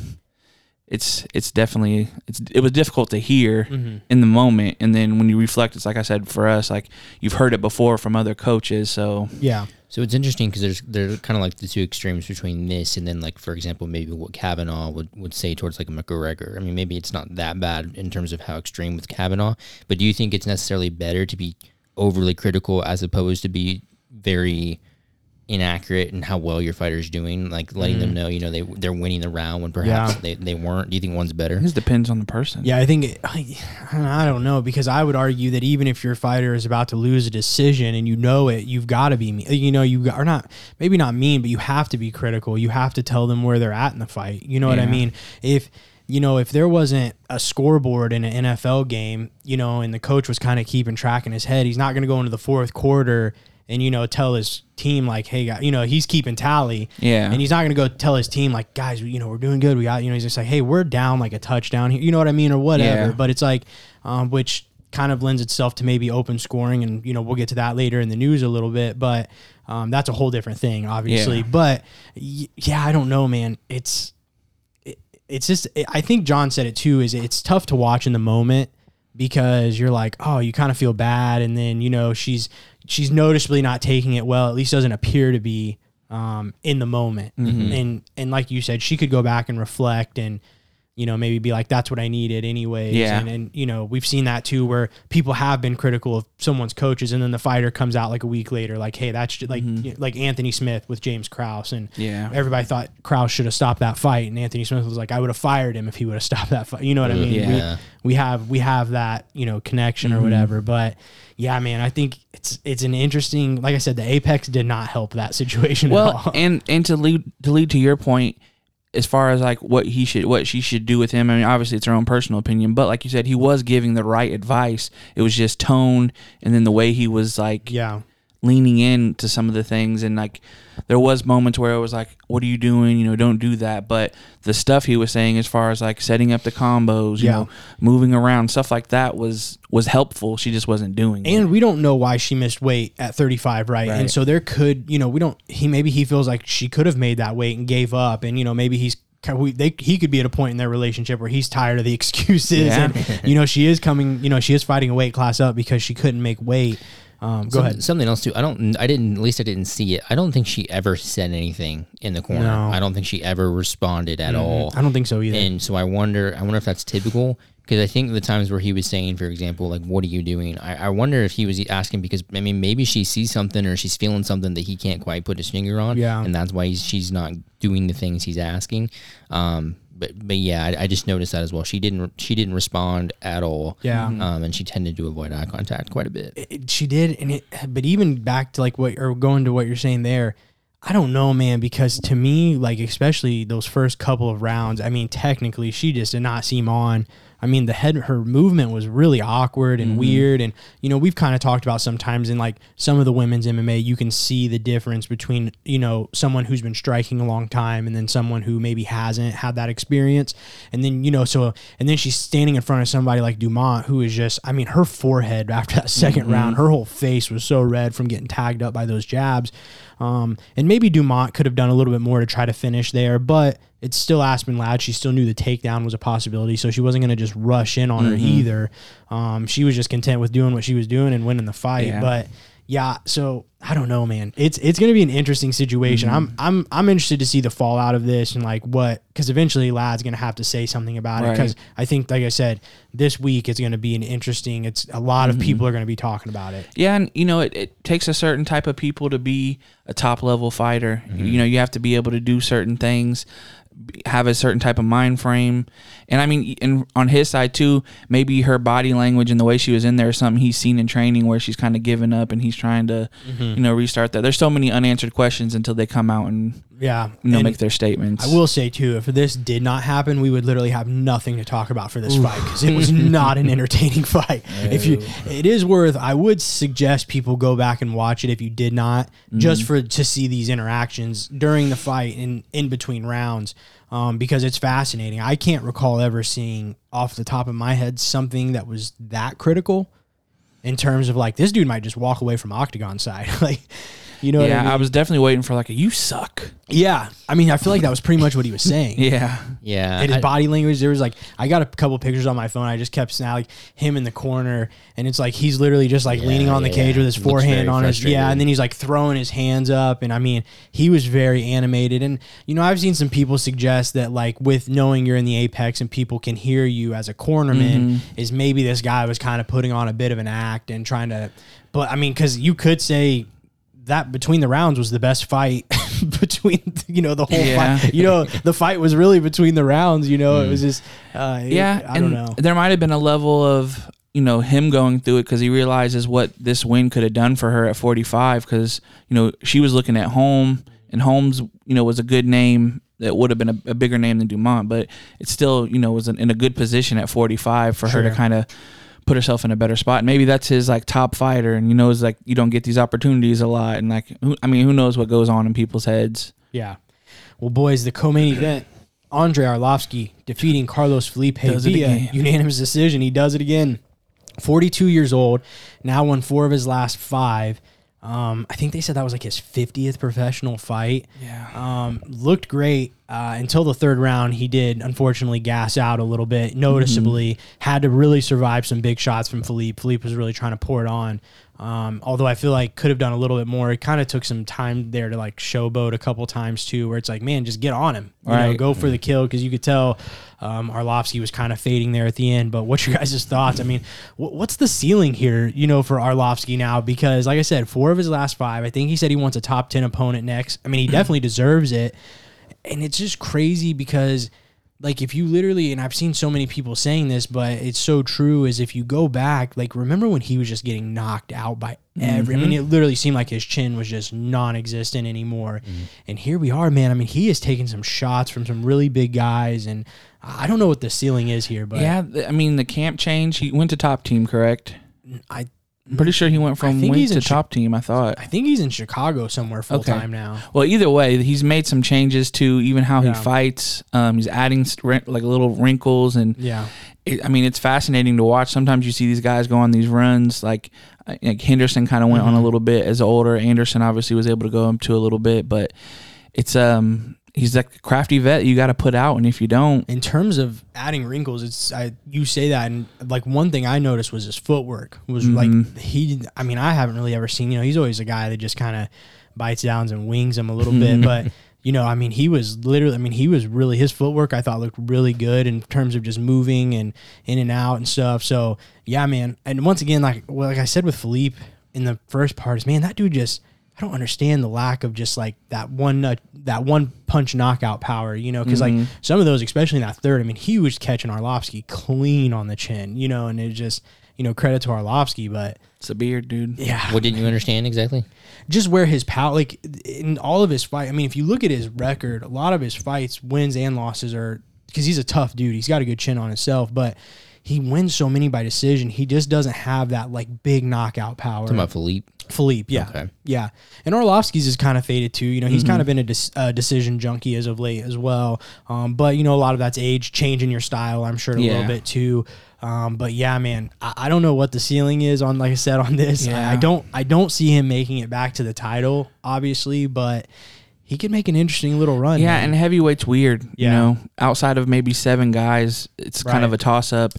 [SPEAKER 2] it's it's definitely it's it was difficult to hear mm-hmm. in the moment. And then when you reflect it's like I said for us like you've heard it before from other coaches so.
[SPEAKER 1] Yeah.
[SPEAKER 3] So it's interesting because there's they're kind of like the two extremes between this and then like for example maybe what Kavanagh would, would say towards like a McGregor. I mean maybe it's not that bad in terms of how extreme with Kavanagh, but do you think it's necessarily better to be overly critical as opposed to be very inaccurate in how well your fighter's doing, like letting them mm. know you know they they're winning the round when perhaps
[SPEAKER 1] Yeah.
[SPEAKER 3] they, they weren't. Do you think one's better?
[SPEAKER 2] it just depends on the person
[SPEAKER 1] Yeah, I think it, I, I don't know because I would argue that even if your fighter is about to lose a decision and you know it, you've got to be mean. You know, you are not maybe not mean, but you have to be critical. You have to tell them where they're at in the fight. You know what I mean? If you know, if there wasn't a scoreboard in an NFL game, you know, and the coach was kind of keeping track in his head, he's not going to go into the fourth quarter and you know tell his team like, hey, guys, you know, he's keeping tally.
[SPEAKER 2] Yeah.
[SPEAKER 1] And he's not going to go tell his team like, guys, you know, we're doing good. We got, you know, he's just like, hey, we're down like a touchdown here. You know what I mean, or whatever.
[SPEAKER 2] Yeah.
[SPEAKER 1] But it's like, um, which kind of lends itself to maybe open scoring, and you know, we'll get to that later in the news a little bit. But um, that's a whole different thing, obviously.
[SPEAKER 2] Yeah.
[SPEAKER 1] But y- yeah, I don't know, man. It's it, it's just I think John said it too. Is it's tough to watch in the moment because you're like, oh, you kind of feel bad, and then you know she's she's noticeably not taking it well. At least doesn't appear to be um, in the moment. And and like you said, she could go back and reflect and you know maybe be like, that's what I needed anyways.
[SPEAKER 2] Yeah.
[SPEAKER 1] And, and you know we've seen that too, where people have been critical of someone's coaches, and then the fighter comes out like a week later, like, hey, that's just, like mm-hmm. like Anthony Smith with James Krause, and
[SPEAKER 2] Yeah.
[SPEAKER 1] everybody thought Krause should have stopped that fight, and Anthony Smith was like, I would have fired him if he would have [LAUGHS] stopped that fight. You know what I mean?
[SPEAKER 3] Yeah.
[SPEAKER 1] We, we have we have that you know connection or mm-hmm. whatever, but yeah, man, I think it's it's an interesting. Like I said, the Apex did not help that [LAUGHS] situation at
[SPEAKER 2] Well,
[SPEAKER 1] all.
[SPEAKER 2] and and to lead to lead to your point, as far as like what he should what she should do with him i mean obviously it's her own personal opinion but like you said he was giving the right advice it was just tone and then the way he was like
[SPEAKER 1] Yeah.
[SPEAKER 2] Leaning in to some of the things and like there was moments where it was like what are you doing you know don't do that but the stuff he was saying as far as like setting up the combos you
[SPEAKER 1] Yeah.
[SPEAKER 2] know moving around stuff like that was was helpful she just wasn't doing it
[SPEAKER 1] And we don't know why she missed weight at 35, right? And so there could, you know, we don't. He maybe he feels like she could have made that weight and gave up, and you know maybe he's we, they, he could be at a point in their relationship where he's tired of the [LAUGHS] excuses,
[SPEAKER 2] Yeah.
[SPEAKER 1] and you know she is coming, you know she is fighting a weight class up because she couldn't make weight. Um, go
[SPEAKER 3] Some-
[SPEAKER 1] ahead.
[SPEAKER 3] Something else too. I don't. I didn't. At least I didn't see it. I don't think she ever said anything in the corner.
[SPEAKER 1] No.
[SPEAKER 3] I don't think she ever responded at all.
[SPEAKER 1] I don't think so either.
[SPEAKER 3] And so I wonder. I wonder if that's typical because I think the times where he was saying, for example, like, "What are you doing?" I, I wonder if he was asking because I mean maybe she sees something or she's feeling something that he can't quite put his finger on.
[SPEAKER 1] Yeah.
[SPEAKER 3] And that's why he's, she's not doing the things he's asking. Um. But but yeah, I, I just noticed that as well. She didn't she didn't respond at all.
[SPEAKER 1] Yeah.
[SPEAKER 3] Um. And she tended to avoid eye contact quite a bit.
[SPEAKER 1] it, she did and it but even back to like what or going to what you're saying there i don't know man because to me like especially those first couple of rounds i mean technically she just did not seem on i mean the head her movement was really awkward and mm-hmm. weird. And you know we've kind of talked about sometimes in like some of the women's mma you can see the difference between you know someone who's been striking a long time and then someone who maybe hasn't had that experience. And then you know so and then she's standing in front of somebody like dumont who is just i mean her forehead after that 2nd mm-hmm. round her whole face was so red from getting tagged up by those jabs um, and maybe dumont could have done a little bit more to try to finish there but it's still aspen ladd. She still knew the takedown was a possibility so she wasn't going to just rush in on her either. Um, she was just content with doing what she was doing and winning the fight
[SPEAKER 2] Yeah.
[SPEAKER 1] but yeah, so I don't know, man. It's it's gonna be an interesting situation. Mm-hmm. I'm I'm I'm interested to see the fallout of this and like what because eventually Ladd's gonna have to say something about it because I think like I said this week is gonna be an interesting. It's a lot of people mm-hmm. are gonna be talking about it.
[SPEAKER 2] Yeah, and you know, it, it takes a certain type of people to be a top level fighter. Mm-hmm. You know, you have to be able to do certain things, have a certain type of mind frame. And I mean, and on his side too, maybe her body language and the way she was in there is something he's seen in training where she's kind of given up and he's trying to, mm-hmm. you know, restart that. There's so many unanswered questions until they come out and
[SPEAKER 1] Yeah, and
[SPEAKER 2] make their statements.
[SPEAKER 1] I will say too, if this did not happen, we would literally have nothing to talk about for this fight because it was not an [LAUGHS] entertaining fight. If you, it is worth. I would suggest people go back and watch it if you did not, just for to see these interactions during the fight and in between rounds, um, because it's fascinating. I can't recall ever seeing off the top of my head something that was that critical in terms of like this dude might just walk away from octagon side, [LAUGHS] like. You know what
[SPEAKER 2] yeah,
[SPEAKER 1] I mean?
[SPEAKER 2] I was definitely waiting for like a you suck.
[SPEAKER 1] yeah, I mean, I feel like that was pretty much what he was saying [LAUGHS]
[SPEAKER 2] Yeah.
[SPEAKER 3] Yeah.
[SPEAKER 1] and his
[SPEAKER 3] I-
[SPEAKER 1] body language. There was like I got a couple pictures on my phone. I just kept snapping like him in the corner, and it's like he's literally just like
[SPEAKER 3] Yeah,
[SPEAKER 1] leaning on the cage
[SPEAKER 3] yeah.
[SPEAKER 1] with his
[SPEAKER 3] Looks
[SPEAKER 1] forehand on his yeah, and then he's like throwing his hands up, and I mean he was very animated. And you know I've seen some people suggest that like with knowing you're in the apex and people can hear you as a cornerman mm-hmm. is maybe this guy was kind of putting on a bit of an act and trying to, but I mean because you could say that between the rounds was the best fight [LAUGHS] between you know the whole
[SPEAKER 2] Yeah.
[SPEAKER 1] fight. You know the fight was really between the rounds. You know it was just uh,
[SPEAKER 2] Yeah,
[SPEAKER 1] I don't
[SPEAKER 2] and
[SPEAKER 1] know.
[SPEAKER 2] There might have been a level of you know him going through it because he realizes what this win could have done for her at 45. Because you know she was looking at home, and Holmes you know was a good name that would have been a, a bigger name than Dumont, but it still you know was in, in a good position at 45 for her to kind of put herself in a better spot. And maybe that's his like top fighter, and you know it's like you don't get these opportunities a lot, and like who, I mean who knows what goes on in people's heads.
[SPEAKER 1] Yeah. Well, boys, the co-main event: Andre Arlovski defeating Carlos Felipe
[SPEAKER 2] Does
[SPEAKER 1] via [LAUGHS] unanimous decision. He does it again. 42 years old, now won four of his last five. Um, I think they said that was like his 50th professional fight.
[SPEAKER 2] Yeah.
[SPEAKER 1] Um, looked great uh, until the third round. He did unfortunately gas out a little bit, noticeably. Had to really survive some big shots from Felipe. Felipe was really trying to pour it on. Um, although I feel like could have done a little bit more. It kind of took some time there to like showboat a couple times too, where it's like, man, just get on him, you know,
[SPEAKER 2] Right.
[SPEAKER 1] go for the kill because you could tell um, Arlovski was kind of fading there at the end. But what's your [LAUGHS] guys' thoughts? I mean, wh- what's the ceiling here, you know, for Arlovski now? Because like I said, four of his last five. I think he said he wants a top ten opponent next. I mean, he [CLEARS THROAT] definitely deserves it, and it's just crazy because like if you literally and I've seen so many people saying this, but it's so true is if you go back, like remember when he was just getting knocked out by every I mean mm-hmm. it literally seemed like his chin was just non existent anymore. Mm-hmm. And here we are, man. I mean, he is taking some shots from some really big guys and I don't know what the ceiling is here, but
[SPEAKER 2] yeah, I mean the camp change. He went to top team, correct?
[SPEAKER 1] I
[SPEAKER 2] I'm pretty sure he went from wing to
[SPEAKER 1] in Chi-
[SPEAKER 2] top team. I thought.
[SPEAKER 1] I think he's in Chicago somewhere full
[SPEAKER 2] Okay.
[SPEAKER 1] time now.
[SPEAKER 2] Well, either way, he's made some changes to even how
[SPEAKER 1] Yeah.
[SPEAKER 2] he fights. Um, he's adding like little wrinkles, and
[SPEAKER 1] Yeah.
[SPEAKER 2] it, I mean, it's fascinating to watch. Sometimes you see these guys go on these runs, like like Henderson kind of went on a little bit as older. Anderson obviously was able to go up to a little bit, but it's um he's like a crafty vet you got to put out, and if you don't,
[SPEAKER 1] in terms of adding wrinkles, it's I you say that and like one thing I noticed was his footwork was mm-hmm. like he. I mean, I haven't really ever seen. You know, he's always a guy that just kind of bites down and wings him a little bit, mm-hmm. but. You know, I mean, he was literally. I mean, he was really his footwork. I thought looked really good in terms of just moving and in and out and stuff. So yeah, man. And once again, like well, like I said with Felipe in the first part, is man, that dude just. I don't understand the lack of just like that one uh, that one punch knockout power, you know, because like some of those, especially in that third, I mean, he was catching Arlovski clean on the chin, you know, and it just you know credit to Arlovski, but
[SPEAKER 2] it's a beard, dude.
[SPEAKER 1] yeah,
[SPEAKER 3] What didn't you understand exactly?
[SPEAKER 1] just where his power, like in all of his fight. I mean, if you look at his record, a lot of his fights, wins and losses are because he's a tough dude. He's got a good chin on himself, but he wins so many by decision. He just doesn't have that like big knockout power.
[SPEAKER 3] Talking about Felipe.
[SPEAKER 1] Felipe, yeah,
[SPEAKER 3] Okay.
[SPEAKER 1] yeah, and Arlovski's is kind of faded too. You know, he's kind of been a dis- uh, decision junkie as of late as well. Um, but you know, a lot of that's age, changing your style. I'm sure a
[SPEAKER 2] Yeah.
[SPEAKER 1] little bit too. Um, but yeah, man, I, I don't know what the ceiling is on. Like I said on this, I, I don't, I don't see him making it back to the title, obviously, but he could make an interesting little run.
[SPEAKER 2] Yeah,
[SPEAKER 1] man.
[SPEAKER 2] and heavyweight's weird. You know, outside of maybe seven guys, it's kind of a toss up.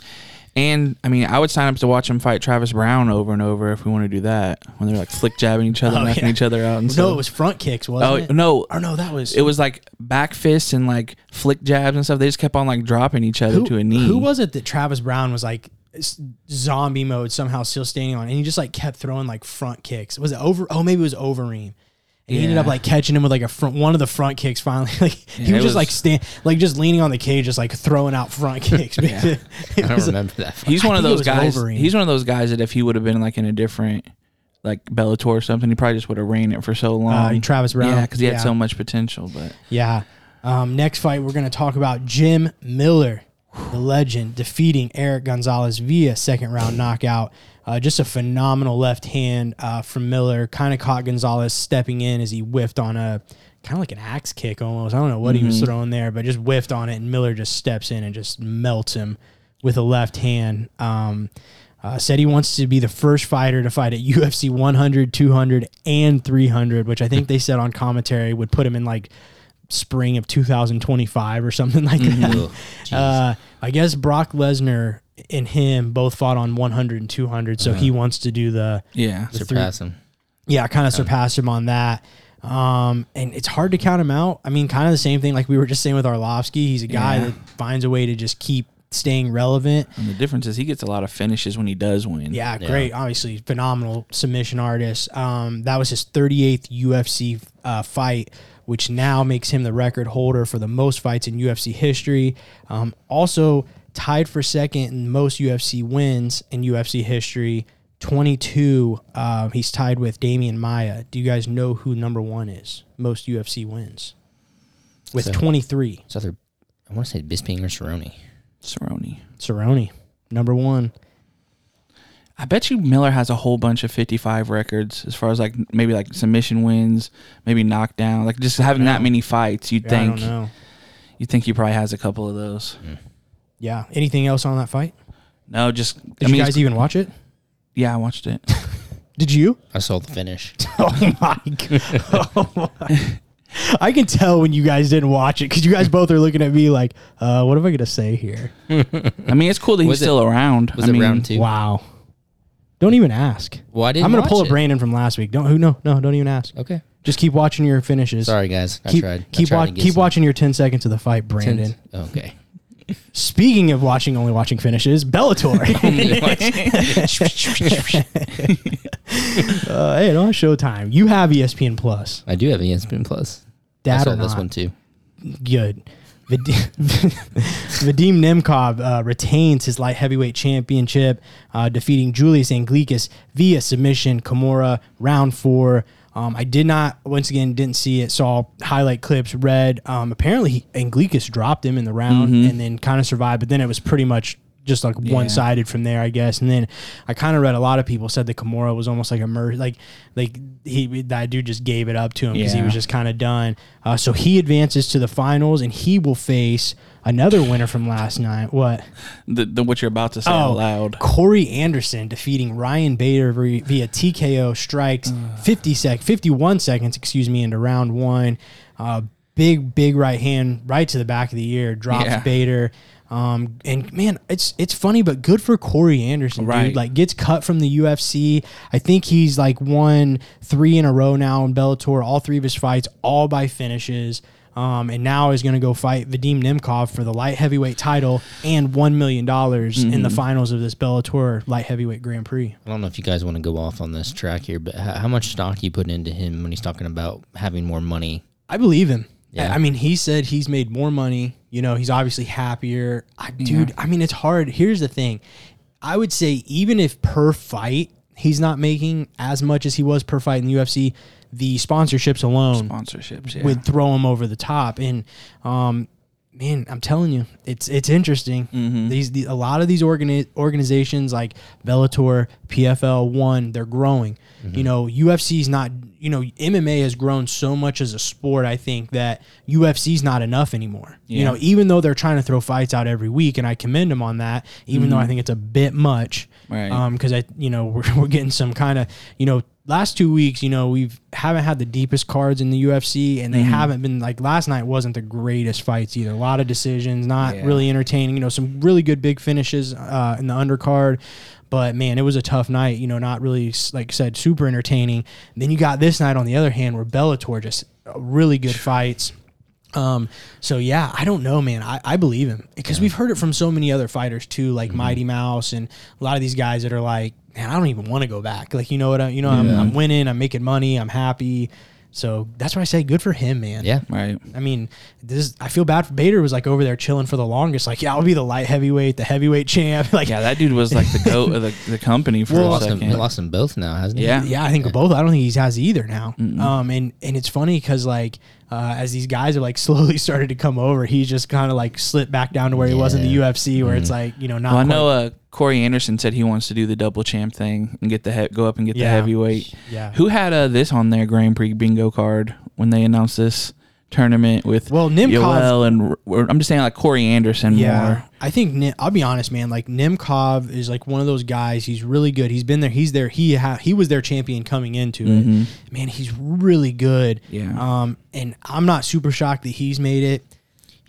[SPEAKER 2] And I mean, I would sign up to watch him fight Travis Browne over and over if we want to do that. When they're like flick jabbing each other,
[SPEAKER 1] Oh,
[SPEAKER 2] knocking
[SPEAKER 1] yeah.
[SPEAKER 2] each other out, and
[SPEAKER 1] no,
[SPEAKER 2] stuff.
[SPEAKER 1] it was front kicks, wasn't
[SPEAKER 2] Oh
[SPEAKER 1] it?
[SPEAKER 2] no,
[SPEAKER 1] Or no, that was
[SPEAKER 2] it was like back fists and like flick jabs and stuff. They just kept on like dropping each other
[SPEAKER 1] who,
[SPEAKER 2] to a knee.
[SPEAKER 1] Who was it that Travis Browne was like zombie mode somehow still standing on, and he just like kept throwing like front kicks? Was it over? Oh, maybe it was Overeem. And he ended up like catching him with like a front one of the front kicks. Finally, [LAUGHS] like he
[SPEAKER 2] Yeah,
[SPEAKER 1] was
[SPEAKER 2] it
[SPEAKER 1] just like stand like just leaning on the cage, just like throwing out front [LAUGHS] kicks.
[SPEAKER 2] Yeah. [LAUGHS]
[SPEAKER 3] I don't
[SPEAKER 1] was-
[SPEAKER 3] remember that.
[SPEAKER 2] He's
[SPEAKER 1] I
[SPEAKER 2] one of
[SPEAKER 1] think it
[SPEAKER 2] those
[SPEAKER 1] was
[SPEAKER 2] guys.
[SPEAKER 1] Wolverine.
[SPEAKER 2] He's one of those guys that if he would have been like in a different like Bellator or something, he probably just would have reigned it for so long.
[SPEAKER 1] Uh, Travis Browne.
[SPEAKER 2] yeah, because he had
[SPEAKER 1] Yeah.
[SPEAKER 2] so much potential. But
[SPEAKER 1] Yeah. Um, next fight, we're going to talk about Jim Miller, the legend, defeating Erick Gonzalez via second round knockout. Uh, just a phenomenal left hand uh, from Miller. Kind of caught Gonzalez stepping in as he whiffed on a kind of like an axe kick almost. I don't know what he was throwing there, but just whiffed on it, and Miller just steps in and just melts him with a left hand. Um, uh, said he wants to be the first fighter to fight at UFC 100, 200, and 300, which I think they said on commentary would put him in like spring of 2025 or something [LAUGHS] like that.
[SPEAKER 3] Ugh, jeez.
[SPEAKER 1] Uh, I guess Brock Lesnar and him both fought on 100 and 200, so he wants to do the
[SPEAKER 2] yeah,
[SPEAKER 3] Surpass him.
[SPEAKER 1] yeah, kind of surpass him on that. Um, and it's hard to count him out. I mean, kind of the same thing like we were just saying with Arlovski. He's a guy
[SPEAKER 2] Yeah.
[SPEAKER 1] that finds a way to just keep staying relevant.
[SPEAKER 2] and the difference is he gets a lot of finishes when he does win.
[SPEAKER 1] Yeah,
[SPEAKER 3] Yeah.
[SPEAKER 1] great. Obviously, phenomenal submission artist. Um, that was his 38th UFC uh, fight, which now makes him the record holder for the most fights in UFC history. Um, also tied for second in most UFC wins in UFC history. 22. Uh, he's tied with Demian Maia. Do you guys know who number one is? Most UFC wins with
[SPEAKER 3] So-
[SPEAKER 1] 23.
[SPEAKER 3] It's either I want to say Bisping or Cerrone.
[SPEAKER 2] Cerrone.
[SPEAKER 1] Cerrone, number one.
[SPEAKER 2] I bet you Miller has a whole bunch of 55 records as far as like maybe like submission wins, maybe knockdown, like just having that many fights. You'd
[SPEAKER 1] Yeah, I
[SPEAKER 2] think
[SPEAKER 1] don't know.
[SPEAKER 2] you think he probably has a couple of those.
[SPEAKER 1] Yeah. Anything else on that fight?
[SPEAKER 2] No, just
[SPEAKER 1] Did
[SPEAKER 2] I mean,
[SPEAKER 1] you
[SPEAKER 2] it's-
[SPEAKER 1] guys even watch it?
[SPEAKER 2] yeah, I watched it. [LAUGHS]
[SPEAKER 1] Did you?
[SPEAKER 3] I saw the finish. [LAUGHS]
[SPEAKER 1] Oh my god! [LAUGHS] I can tell when you guys didn't watch it because you guys both are looking at me like, uh, "What am I gonna say here?"
[SPEAKER 2] I mean, it's cool that he's
[SPEAKER 3] Was it-
[SPEAKER 2] still around.
[SPEAKER 3] Was
[SPEAKER 2] I
[SPEAKER 3] it
[SPEAKER 2] mean,
[SPEAKER 3] round two?
[SPEAKER 1] Wow! Don't even ask.
[SPEAKER 3] Well, I didn't.
[SPEAKER 1] I'm gonna pull a
[SPEAKER 3] it.
[SPEAKER 1] Brandon from last week. Don't who? No, no, don't even ask.
[SPEAKER 3] Okay.
[SPEAKER 1] Just keep watching your finishes.
[SPEAKER 3] Sorry, guys. I
[SPEAKER 1] keep
[SPEAKER 3] tried. I
[SPEAKER 1] keep
[SPEAKER 3] tried
[SPEAKER 1] wa-
[SPEAKER 3] to get
[SPEAKER 1] keep
[SPEAKER 3] some
[SPEAKER 1] watching your 10 seconds of the fight, Brandon.
[SPEAKER 3] Okay. [LAUGHS]
[SPEAKER 1] Speaking of watching, only watching finishes, Bellator. [LAUGHS] [LAUGHS] uh, hey, don't Showtime. You have ESPN Plus.
[SPEAKER 3] I do have ESPN Plus. I
[SPEAKER 1] Dad
[SPEAKER 3] saw
[SPEAKER 1] or
[SPEAKER 3] this
[SPEAKER 1] not?
[SPEAKER 3] one too.
[SPEAKER 1] good. Vadim, [LAUGHS] Vadim Nemkov uh, retains his light heavyweight championship, uh, defeating Julius Anglickas via submission. Kimura round four. Um, I did not, once again, didn't see it. Saw highlight clips. Read. Um, apparently, he, Anglicus dropped him in the round and then kind of survived. But then it was pretty much just like one sided from there, I guess. And then I kind of read a lot of people said that Kimura was almost like a mer- like like he that dude just gave it up to him because he was just kind of done. Uh, so he advances to the finals and he will face another winner from last night. What?
[SPEAKER 2] The, the what you're about to say out loud.
[SPEAKER 1] Corey Anderson defeating Ryan Bader via TKO strikes 50 sec 51 seconds, excuse me, into round one. Uh, big big right hand right to the back of the ear drops
[SPEAKER 2] Yeah.
[SPEAKER 1] Bader. Um, and man, it's it's funny, but good for Corey Anderson,
[SPEAKER 2] Right.
[SPEAKER 1] dude. Like gets cut from the UFC. I think he's like won three in a row now in Bellator. All three of his fights, all by finishes. Um, and now is going to go fight Vadim Nemkov for the light heavyweight title and one million dollars in the finals of this Bellator light heavyweight Grand Prix.
[SPEAKER 3] I don't know if you guys want to go off on this track here, but how, how much stock you put into him when he's talking about having more money?
[SPEAKER 1] I believe him.
[SPEAKER 3] Yeah.
[SPEAKER 1] I mean, he said he's made more money. You know, he's obviously happier. I, dude, I mean, it's hard. Here's the thing. I would say even if per fight he's not making as much as he was per fight in the UFC, the sponsorships alone
[SPEAKER 2] Sponsorships. Yeah.
[SPEAKER 1] would throw him over the top. And um, man, I'm telling you, it's it's interesting.
[SPEAKER 2] Mm-hmm.
[SPEAKER 1] These the, a lot of these organi- organizations like Bellator, PFL, One, they're growing.
[SPEAKER 2] Mm-hmm.
[SPEAKER 1] You know, UFC's not. You know, MMA has grown so much as a sport. I think that UFC's not enough anymore. You know, even though they're trying to throw fights out every week, and I commend them on that. Even though I think it's a bit much
[SPEAKER 2] Mm-hmm. Right.
[SPEAKER 1] um because i you know [LAUGHS] we're, we're getting some kind of you know last two weeks you know we've haven't had the deepest cards in the ufc and they
[SPEAKER 2] Mm-hmm.
[SPEAKER 1] haven't been like last night wasn't the greatest fights either a lot of decisions not
[SPEAKER 2] Yeah.
[SPEAKER 1] really entertaining you know some really good big finishes uh in the undercard but man it was a tough night you know not really like I said super entertaining then you got this night on the other hand where bellator just uh, really good fights um, so yeah, I don't know, man. I, I believe him because we've heard it from so many other fighters too, like Mighty Mouse and a lot of these guys that are like, man, I don't even want to go back. Like, you know what? I, you know, I'm, I'm winning, I'm making money, I'm happy. So that's why I say good for him, man.
[SPEAKER 3] Yeah.
[SPEAKER 2] right.
[SPEAKER 1] I mean, this I feel bad for Bader was like over there chilling for the longest. Like, yeah, I'll be the light heavyweight, the heavyweight champ. [LAUGHS] Like,
[SPEAKER 2] Yeah, that dude was like the goat of the, the company for
[SPEAKER 1] Well,
[SPEAKER 2] a
[SPEAKER 3] Lost them,
[SPEAKER 2] second.
[SPEAKER 3] lost them both now, hasn't he?
[SPEAKER 2] Yeah.
[SPEAKER 1] Yeah, I think both. I don't think he has either now. Um, and and it's funny because like uh, as these guys are like [LAUGHS] slowly started to come over, he's just kind of like slipped back down to where he was in the UFC, where it's like you know not.
[SPEAKER 2] Well, I
[SPEAKER 1] quite-
[SPEAKER 2] know uh, Corey Anderson said he wants to do the double champ thing and get the he- go up and get
[SPEAKER 1] Yeah.
[SPEAKER 2] the heavyweight.
[SPEAKER 1] Yeah.
[SPEAKER 2] Who had uh, this on their Grand Prix bingo card when they announced this tournament with
[SPEAKER 1] Well,
[SPEAKER 2] Nemkov- and I'm just saying like Corey Anderson
[SPEAKER 1] Yeah,
[SPEAKER 2] more.
[SPEAKER 1] I think I'll be honest, man. Like Nemkov is like one of those guys. He's really good. He's been there. He's there. He ha- he was their champion coming into it. Man, he's really good.
[SPEAKER 2] Yeah.
[SPEAKER 1] Um, and I'm not super shocked that he's made it.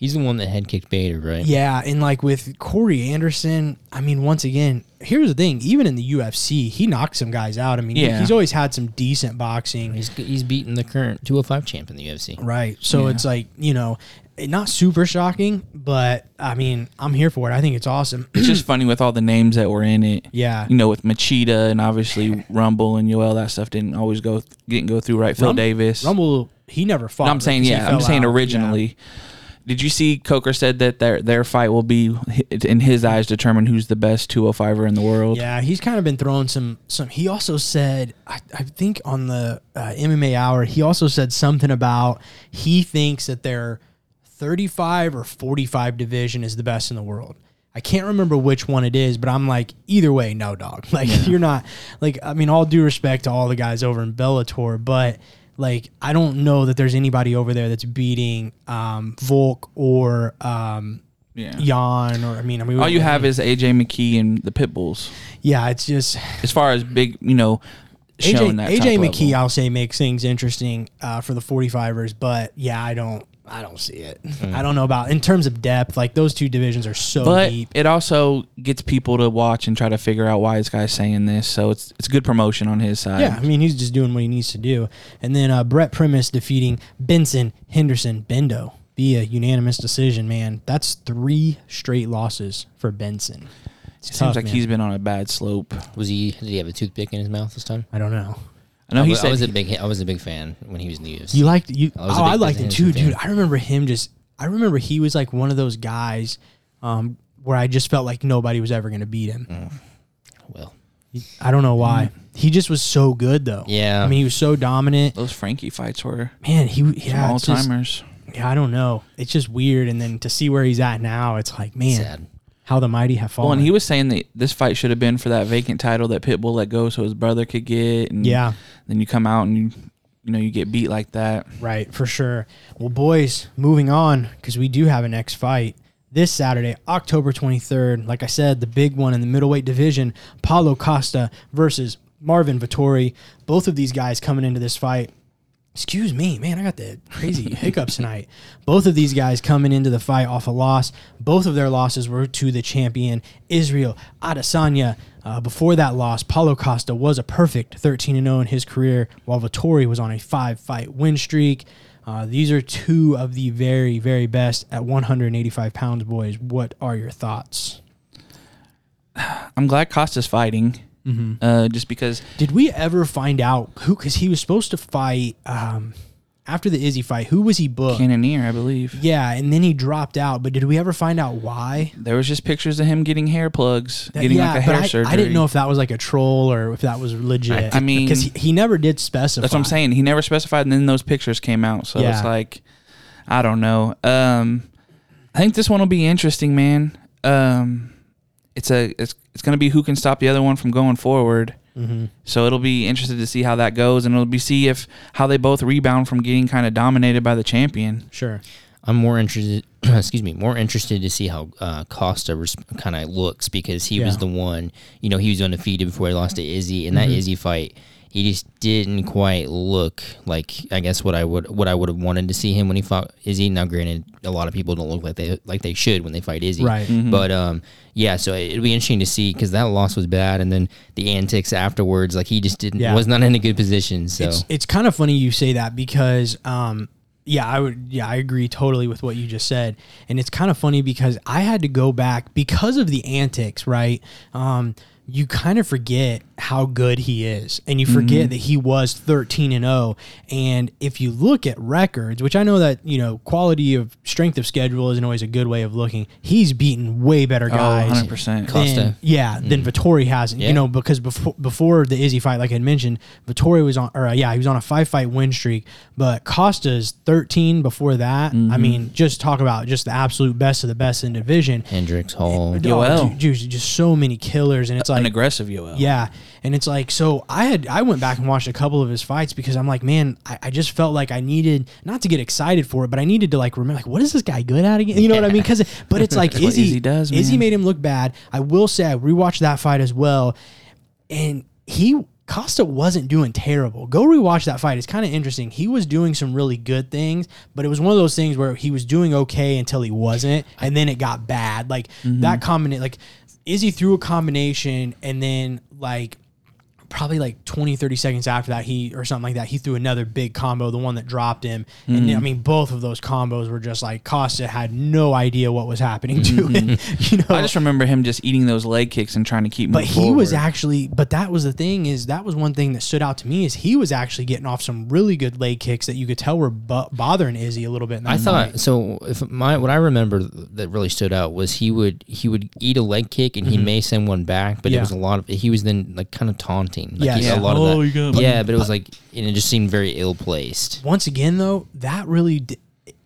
[SPEAKER 3] He's the one that head kicked Bader, right?
[SPEAKER 1] Yeah, and like with Corey Anderson, I mean, once again, here's the thing. Even in the UFC, he knocked some guys out. I mean,
[SPEAKER 2] Yeah.
[SPEAKER 1] he's always had some decent boxing.
[SPEAKER 3] He's he's beaten the current 205 champ in the UFC.
[SPEAKER 1] Right. So
[SPEAKER 2] Yeah.
[SPEAKER 1] it's like, you know, eh, not super shocking, but I mean, I'm here for it. I think it's awesome.
[SPEAKER 2] It's just [CLEARS THROAT] funny with all the names that were in it.
[SPEAKER 1] yeah.
[SPEAKER 2] You know, with Machida and obviously Rumble and Yoel, that stuff didn't always go didn't go through right. Phil
[SPEAKER 1] Rum-
[SPEAKER 2] Davis.
[SPEAKER 1] Rumble, he never fought.
[SPEAKER 2] No, I'm saying yeah. I'm
[SPEAKER 1] fell
[SPEAKER 2] saying
[SPEAKER 1] out.
[SPEAKER 2] originally. Did you see Coker said that their their fight will be in his eyes determine who's the best 205er in the world?
[SPEAKER 1] Yeah. yeah, he's kind of been throwing some. Some. He also said, I, I think on the uh, MMA Hour, he also said something about he thinks that their 35 or 45 division is the best in the world. I can't remember which one it is, but I'm like, either way, no dog. [LAUGHS] Like you're not like I mean, all due respect to all the guys over in Bellator, but like I don't know that there's anybody over there that's beating um, Volk or um,
[SPEAKER 2] Yeah.
[SPEAKER 1] Jan or I mean, I mean,
[SPEAKER 2] All you have is AJ McKee and the Pitbulls.
[SPEAKER 1] yeah, it's just
[SPEAKER 2] As far as big, you know,
[SPEAKER 1] AJ, AJ McKee.
[SPEAKER 2] level.
[SPEAKER 1] I'll say makes things interesting uh, for the 45ers, but yeah, I don't. I don't see it. I don't know about in terms of depth. Like those two divisions are so
[SPEAKER 2] But
[SPEAKER 1] deep.
[SPEAKER 2] it also gets people to watch and try to figure out why this guy's saying this. So it's it's good promotion on his side.
[SPEAKER 1] Yeah, I mean he's just doing what he needs to do. And then uh, Brent Primus defeating Benson Henderson Bendo via unanimous decision. Man, that's three straight losses for Benson. It's
[SPEAKER 2] It
[SPEAKER 1] tough,
[SPEAKER 2] seems like
[SPEAKER 1] man.
[SPEAKER 2] he's been on a bad slope.
[SPEAKER 3] Was he? Did he have a toothpick in his mouth this time?
[SPEAKER 1] I don't know.
[SPEAKER 2] I know
[SPEAKER 3] I
[SPEAKER 2] he
[SPEAKER 3] was, I
[SPEAKER 2] said
[SPEAKER 3] was a big I was a big fan when he was in the UFC.
[SPEAKER 1] You liked you?
[SPEAKER 3] I was
[SPEAKER 1] oh,
[SPEAKER 3] big
[SPEAKER 1] I liked him too,
[SPEAKER 3] fan.
[SPEAKER 1] dude. I remember him just. I remember he was like one of those guys um, where I just felt like nobody was ever going to beat him.
[SPEAKER 3] Mm. Well,
[SPEAKER 1] I don't know why. He just was so good though.
[SPEAKER 3] Yeah.
[SPEAKER 1] I mean, he was so dominant.
[SPEAKER 2] Those Frankie fights were
[SPEAKER 1] Man, he
[SPEAKER 2] some
[SPEAKER 1] yeah,
[SPEAKER 2] all
[SPEAKER 1] it's
[SPEAKER 2] timers.
[SPEAKER 1] yeah, I don't know. It's just weird, and then to see where he's at now, it's like, man,
[SPEAKER 3] sad.
[SPEAKER 1] How the mighty have fallen.
[SPEAKER 2] Well, and he was saying that this fight should have been for that vacant title that Pitbull let go, so his brother could get. And
[SPEAKER 1] yeah,
[SPEAKER 2] Then you come out and you, you know, you get beat like that.
[SPEAKER 1] right for sure. Well, boys, moving on because we do have a next fight this Saturday, October twenty third. Like I said, the big one in the middleweight division: Paulo Costa versus Marvin Vettori. Both of these guys coming into this fight. Excuse me, man, I got the crazy [LAUGHS] hiccups tonight. Both of these guys coming into the fight off a loss. Both of their losses were to the champion Israel Adesanya. Uh, before that loss, Paulo Costa was a perfect 13 0 in his career, while Vettori was on a five fight win streak. Uh, these are two of the very, very best at 185 pounds, boys. What are your thoughts? [SIGHS]
[SPEAKER 2] I'm glad Costa's fighting,
[SPEAKER 1] Mm-hmm.
[SPEAKER 2] uh, just because
[SPEAKER 1] Did we ever find out who? Because he was supposed to fight um, after the Izzy fight. Who was he booked?
[SPEAKER 2] Cannonier, I believe.
[SPEAKER 1] Yeah, and then he dropped out. But did we ever find out why?
[SPEAKER 2] There was just pictures of him getting hair plugs,
[SPEAKER 1] That-
[SPEAKER 2] getting
[SPEAKER 1] yeah,
[SPEAKER 2] like a
[SPEAKER 1] but
[SPEAKER 2] hair
[SPEAKER 1] I,
[SPEAKER 2] surgery.
[SPEAKER 1] I didn't know if that was like a troll or if that was legit.
[SPEAKER 2] I- I mean-
[SPEAKER 1] because he, he never did specify.
[SPEAKER 2] That's what I'm saying. He never specified, and then those pictures came out. So
[SPEAKER 1] Yeah.
[SPEAKER 2] it's like, I don't know. Um, I think this one will be interesting, man. Um, it's a it's it's gonna be who can stop the other one from going forward.
[SPEAKER 1] hmm
[SPEAKER 2] So it'll be interested to see how that goes, and it'll be see if how they both rebound from getting kind of dominated by the champion.
[SPEAKER 1] Sure.
[SPEAKER 3] I'm more interested. [CLEARS THROAT] excuse me, more interested to see how uh, Costa res- kind of looks because he was the one. You know, he was undefeated before he lost to Izzy. In that
[SPEAKER 1] Mhm.
[SPEAKER 3] Izzy fight, he just didn't quite look like I guess what I would what I would have wanted to see him when he fought Izzy. Now, granted, a lot of people don't look like they like they should when they fight Izzy.
[SPEAKER 1] Right.
[SPEAKER 2] Mhm.
[SPEAKER 3] But um, yeah. So it'll be interesting to see because that loss was bad, and then the antics afterwards, like he just didn't
[SPEAKER 1] Yeah.
[SPEAKER 3] was not in a good position. So
[SPEAKER 1] It's it's kind of funny you say that because um yeah, I would yeah, I agree totally with what you just said. And it's kind of funny because I had to go back because of the antics, right? Um you kind of forget how good he is and you forget mm-hmm. that he was 13 and 0 and if you look at records which i know that you know quality of strength of schedule isn't always a good way of looking he's beaten way better
[SPEAKER 2] Oh,
[SPEAKER 1] guys
[SPEAKER 2] 100 percent.
[SPEAKER 3] Costa.
[SPEAKER 1] than, yeah, than mm-hmm. Vettori has.
[SPEAKER 3] Yeah.
[SPEAKER 1] You know, because before before the Izzy fight, like I mentioned, Vettori was on, or uh, yeah, he was on a five fight win streak. But Costa's thirteen before that. I mm-hmm. mean, just talk about just the absolute best of the best in division.
[SPEAKER 3] Hendricks Hall.
[SPEAKER 1] Oh,
[SPEAKER 2] Yoel.
[SPEAKER 1] dude, dude, just so many killers, and it's
[SPEAKER 2] An aggressive Yoel.
[SPEAKER 1] yeah, and it's like so. I had I went back and watched a couple of his fights because I'm like, man, I, I just felt like I needed not to get excited for it, but I needed to like remember, like, what is this guy good at again? You know what I mean? Because [LAUGHS] but it's like Izzy,
[SPEAKER 2] Izzy does,
[SPEAKER 1] Izzy
[SPEAKER 2] man.
[SPEAKER 1] made him look bad. I will say I rewatched that fight as well, and he Costa wasn't doing terrible. Go rewatch that fight. It's kind of interesting. He was doing some really good things, but it was one of those things where he was doing okay until he wasn't, and then it got bad. Like
[SPEAKER 2] Mm-hmm.
[SPEAKER 1] that combination, like Izzy threw a combination, and then like probably like 20 30 seconds after that he or something like that he threw another big combo the one that dropped him and
[SPEAKER 2] Mm-hmm.
[SPEAKER 1] i mean both of those combos were just like costa had no idea what was happening to him [LAUGHS] you know
[SPEAKER 2] Mm-hmm. I just remember him just eating those leg kicks and trying to keep.
[SPEAKER 1] but
[SPEAKER 2] moving
[SPEAKER 1] he was actually but that was the thing is that was one thing that stood out to me is he was actually getting off some really good leg kicks that you could tell were bo- bothering izzy a little bit in that
[SPEAKER 3] I thought
[SPEAKER 1] fight.
[SPEAKER 3] so. If my what I remember that really stood out was he would he would eat a leg kick and he may send one back, but
[SPEAKER 1] Mm-hmm. Yeah.
[SPEAKER 3] it was a lot of he was then like kind of taunting. Like
[SPEAKER 1] Yes.
[SPEAKER 3] he-
[SPEAKER 1] Yeah.
[SPEAKER 3] a lot
[SPEAKER 2] Oh,
[SPEAKER 3] of that.
[SPEAKER 2] you got-
[SPEAKER 3] yeah, but it was like and it just seemed very ill placed.
[SPEAKER 1] once again though that really di-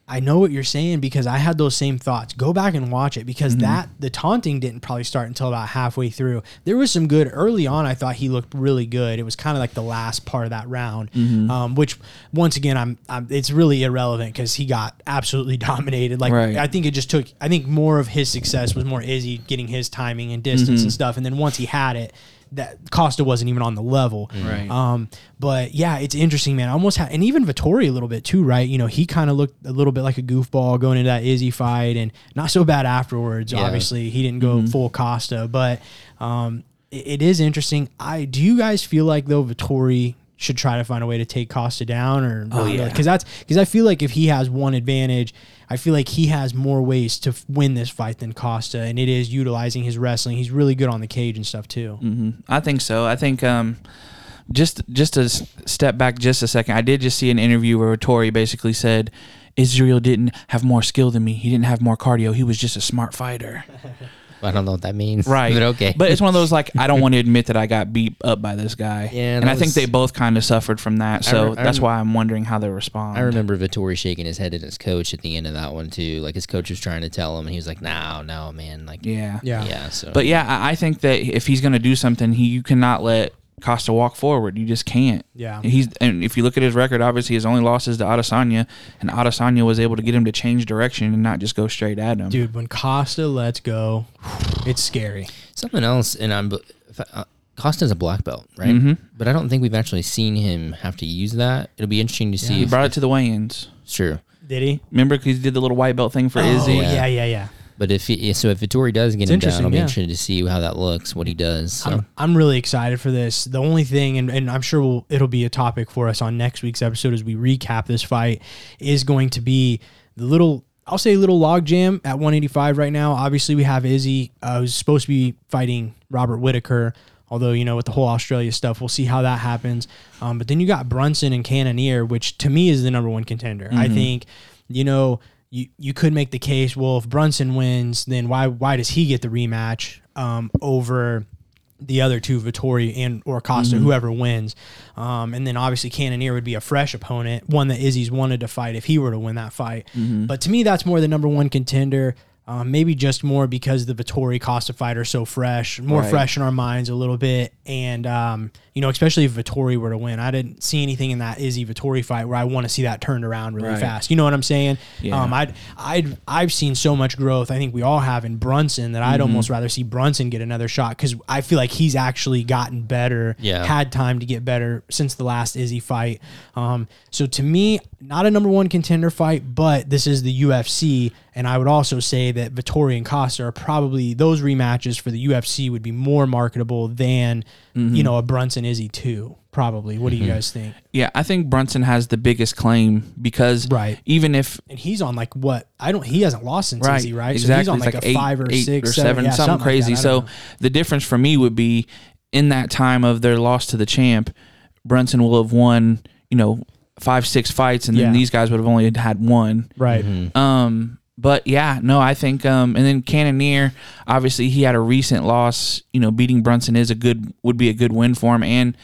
[SPEAKER 1] i know what you're saying because i had those same thoughts go back and watch it because mm-hmm. that the taunting didn't probably start until about halfway through there was some good early on i thought he looked really good it was kind of like the last part of that round mm-hmm. um, which once again i'm, I'm it's really irrelevant because he got absolutely [LAUGHS] dominated like
[SPEAKER 2] Right.
[SPEAKER 1] i think it just took i think more of his success was more izzy getting his timing and distance and mm-hmm. stuff and then once he had it that Costa wasn't even on the level.
[SPEAKER 2] Right.
[SPEAKER 1] Um, but yeah, it's interesting, man. I almost had, and even Vettori a little bit too, right? You know, he kind of looked a little bit like a goofball going into that Izzy fight, and not so bad afterwards.
[SPEAKER 3] Yeah.
[SPEAKER 1] Obviously, he didn't go full Costa, but um, it, it is interesting. I do you guys feel like though Vettori should try to find a way to take Costa down, or
[SPEAKER 2] Oh, yeah.
[SPEAKER 1] because that's because I feel like if he has one advantage. I feel like he has more ways to f- win this fight than Costa, and it is utilizing his wrestling. He's really good on the cage and stuff too.
[SPEAKER 2] hmm I think so. I think um, just just to s- step back just a second, I did just see an interview where Tori basically said Israel didn't have more skill than me. He didn't have more cardio. He was just a smart fighter. [LAUGHS]
[SPEAKER 3] I don't know what that means.
[SPEAKER 2] Right.
[SPEAKER 3] But okay.
[SPEAKER 2] But it's one of those like I don't [LAUGHS] want to admit that I got beat up by this guy.
[SPEAKER 3] Yeah,
[SPEAKER 2] And
[SPEAKER 3] that
[SPEAKER 2] I think they both kind of suffered from that. So
[SPEAKER 3] re- I
[SPEAKER 2] that's why I'm wondering how they respond.
[SPEAKER 3] I remember Vettori shaking his head at his coach at the end of that one too. Like his coach was trying to tell him, and he was like, "No, no, man." Like,
[SPEAKER 2] Yeah.
[SPEAKER 1] Yeah.
[SPEAKER 3] yeah. So,
[SPEAKER 2] But yeah, I I think that if he's going to do something, he you cannot let Costa walk forward. You just can't.
[SPEAKER 1] Yeah.
[SPEAKER 2] He's and if you look at his record, obviously his only loss is to Adesanya, and Adesanya was able to get him to change direction and not just go straight at him.
[SPEAKER 1] Dude, when Costa lets go, it's scary.
[SPEAKER 3] something else, and I'm if I- uh, Costa's a black belt, right?
[SPEAKER 2] Mhm.
[SPEAKER 3] But I don't think we've actually seen him have to use that. It'll be interesting to see.
[SPEAKER 2] He
[SPEAKER 3] if,
[SPEAKER 2] brought it to the weigh-ins.
[SPEAKER 3] sure,
[SPEAKER 1] Did he?
[SPEAKER 2] Remember, 'cause he did the little white belt thing for Izzy.
[SPEAKER 1] Oh,
[SPEAKER 3] Yeah.
[SPEAKER 1] yeah, yeah, yeah.
[SPEAKER 3] But if he, so, if Vettori does get
[SPEAKER 1] It's
[SPEAKER 3] him down, I'll be
[SPEAKER 1] yeah.
[SPEAKER 3] interested to see how that looks, what he does. So.
[SPEAKER 1] I'm, I'm really excited for this. The only thing, and, and I'm sure we'll, it'll be a topic for us on next week's episode as we recap this fight, is going to be the little, I'll say little logjam at 185 right now. Obviously, we have Izzy, uh, who's supposed to be fighting Robert Whitaker. Although, you know, with the whole Australia stuff, we'll see how that happens. Um, but then you got Brunson and Cannonier, which to me is the number one contender. I think, you know, you, you could make the case, well, if Brunson wins, then why why does he get the rematch um, over the other two, Vettori and or Costa, whoever wins. Um, and then obviously Cannonier would be a fresh opponent, one that Izzy's wanted to fight if he were to win that fight. But to me, that's more the number one contender. Um, maybe just more because the Vettori Costa fight are so fresh, more
[SPEAKER 2] Right.
[SPEAKER 1] fresh in our minds a little bit. And, um, you know, especially if Vettori were to win, I didn't see anything in that Izzy Vettori fight where I want to see that turned around really
[SPEAKER 2] Right.
[SPEAKER 1] fast. You know what I'm saying?
[SPEAKER 2] Yeah.
[SPEAKER 1] Um, I'd, I'd, I've seen so much growth. I think we all have in Brunson that
[SPEAKER 2] Mm-hmm.
[SPEAKER 1] I'd almost rather see Brunson get another shot because I feel like he's actually gotten better.
[SPEAKER 3] Yeah.
[SPEAKER 1] Had time to get better since the last Izzy fight. Um, so to me, not a number one contender fight, but this is the UFC. And I would also say that Vettori and Costa are probably those rematches for the UFC would be more marketable than,
[SPEAKER 2] Mm-hmm.
[SPEAKER 1] you know, a Brunson Izzy too. Probably. What do you guys think?
[SPEAKER 2] Yeah, I think Brunson has the biggest claim because
[SPEAKER 1] Right.
[SPEAKER 2] even if
[SPEAKER 1] And he's on like what? I don't. He hasn't lost since
[SPEAKER 2] right,
[SPEAKER 1] Izzy, right?
[SPEAKER 2] Exactly.
[SPEAKER 1] So he's on
[SPEAKER 2] It's
[SPEAKER 1] like, a
[SPEAKER 2] eight-
[SPEAKER 1] five or
[SPEAKER 2] eight
[SPEAKER 1] six,
[SPEAKER 2] or
[SPEAKER 1] seven,
[SPEAKER 2] seven,
[SPEAKER 1] yeah,
[SPEAKER 2] something,
[SPEAKER 1] like
[SPEAKER 2] crazy.
[SPEAKER 1] that.
[SPEAKER 2] So
[SPEAKER 1] know.
[SPEAKER 2] the difference for me would be in that time of their loss to the champ, Brunson will have won, you know, five, six fights, and then these guys would have only had one.
[SPEAKER 1] right.
[SPEAKER 3] Mm-hmm.
[SPEAKER 2] Um, but yeah, no, I think um, and then Cannonier, obviously he had a recent loss. You know, beating Brunson is a good would be a good win for him, and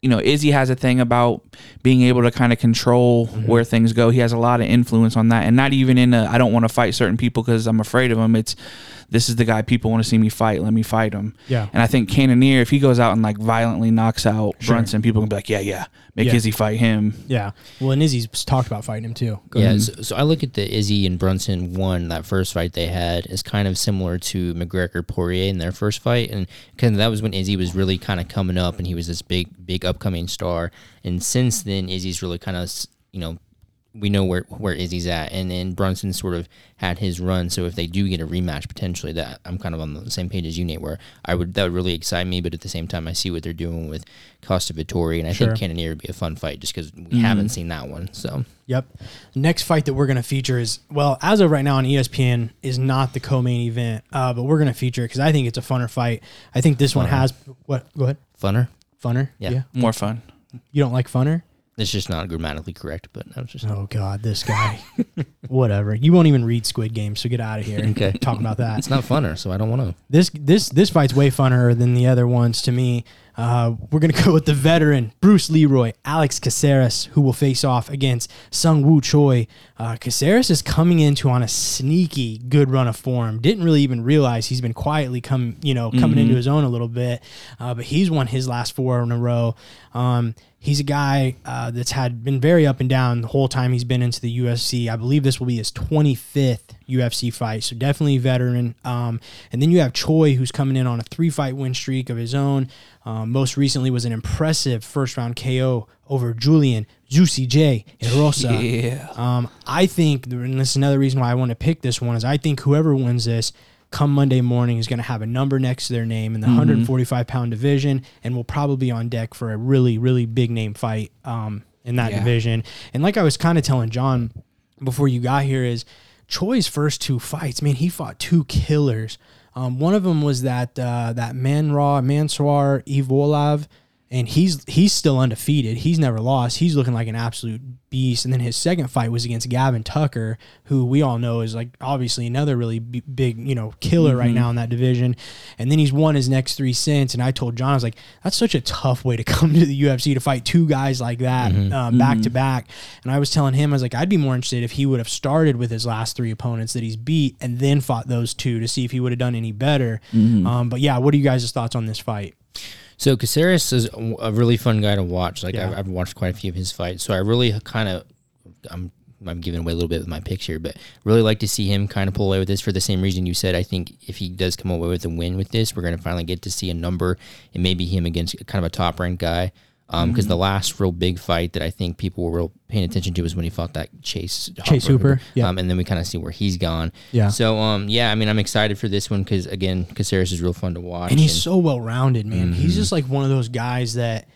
[SPEAKER 2] you know Izzy has a thing about being able to kind of control where things go. He has a lot of influence on that, and not even in a I don't want to fight certain people because I'm afraid of them. It's this is the guy people want to see me fight. Let me fight him.
[SPEAKER 1] Yeah.
[SPEAKER 2] And I think Cannonier, if he goes out and like violently knocks out
[SPEAKER 1] Sure.
[SPEAKER 2] Brunson, people can be like, yeah, yeah, make
[SPEAKER 1] Yeah.
[SPEAKER 2] Izzy fight him.
[SPEAKER 1] Yeah. Well, and Izzy's talked about fighting him too. Go
[SPEAKER 3] Yeah, so, so I look at the Izzy and Brunson one that first fight they had is kind of similar to McGregor Poirier in their first fight, and kind of that was when Izzy was really kind of coming up, and he was this big, big upcoming star. And since then, Izzy's really kind of you know we know where where Izzy's at, and then Brunson sort of had his run. So if they do get a rematch potentially, that I'm kind of on the same page as you, Nate. Where I would that would really excite me, but at the same time, I see what they're doing with Costa Vettori, and I
[SPEAKER 1] Sure.
[SPEAKER 3] think Cannonier would be a fun fight just because we haven't seen that one. So
[SPEAKER 1] Yep. Next fight that we're going to feature is, well, as of right now on ESPN, is not the co main event, uh, but we're going to feature it because I think it's a funner fight. I think this one has, what? Go ahead.
[SPEAKER 3] funner.
[SPEAKER 1] Funner?
[SPEAKER 3] Yeah.
[SPEAKER 2] More fun.
[SPEAKER 1] You don't like funner?
[SPEAKER 3] It's just not grammatically correct, but I was just
[SPEAKER 1] Oh, God, this guy. [LAUGHS] Whatever. You won't even read Squid Game, so get out of here.
[SPEAKER 3] Okay.
[SPEAKER 1] Talk about that.
[SPEAKER 3] it's not funner, so I don't want to.
[SPEAKER 1] This this this fight's way funner than the other ones to me. Uh, we're gonna [LAUGHS] go with the veteran Bruce Leroy, Alex Caceres, who will face off against Seung Woo Choi. Uh, Caceres is coming into on a sneaky good run of form. Didn't really even realize he's been quietly come you know coming into his own a little bit, uh, but he's won his last four in a row. Um, he's a guy uh, that's had been very up and down the whole time he's been into the UFC. I believe this will be his 25th UFC fight, so definitely a veteran. Um, and then you have Choi, who's coming in on a three fight win streak of his own. Um, most recently was an impressive first round KO over Julian Juicy J Erosa.
[SPEAKER 2] Yeah.
[SPEAKER 1] Um, I think, and this is another reason why I want to pick this one, is I think whoever wins this come Monday morning is going to have a number next to their name in the 145 pound division and will probably be on deck for a really, really big name fight um, in that
[SPEAKER 2] Yeah.
[SPEAKER 1] division. And like I was kind of telling John before you got here, is Choi's first two fights, man, he fought two killers. Um, one of them was that uh, that Manra Mansoir Evloev and he's he's still undefeated. He's never lost. He's looking like an absolute beast. And then his second fight was against Gavin Tucker, who we all know is like obviously another really b- big you know killer right now in that division. And then he's won his next three since. And I told John I was like, that's such a tough way to [LAUGHS] come to the UFC to fight two guys like that uh, back to back. And I was telling him I was like, I'd be more interested if he would have started with his last three opponents that he's beat and then fought those two to see if he would have done any better. Um, but yeah, what are you guys' thoughts on this fight?
[SPEAKER 3] So Caceres is a really fun guy to watch. Like
[SPEAKER 1] Yeah.
[SPEAKER 3] I've, I've watched quite a few of his fights, so I really kind of I'm I'm giving away a little bit with my picks here, but really like to see him kind of pull away with this for the same reason you said. I think if he does come away with a win with this, we're going to finally get to see a number and maybe him against kind of a top ranked guy. Because the last real big fight that I think people were real paying attention to was when he fought that Chase
[SPEAKER 1] Chase Hooper, yeah.
[SPEAKER 3] um, and then we kind of see where he's gone.
[SPEAKER 1] Yeah.
[SPEAKER 3] So um, yeah, I mean, I'm excited for this one because again, Caceres is real fun to watch.
[SPEAKER 1] and he's so well rounded, man. He's just like one of those guys that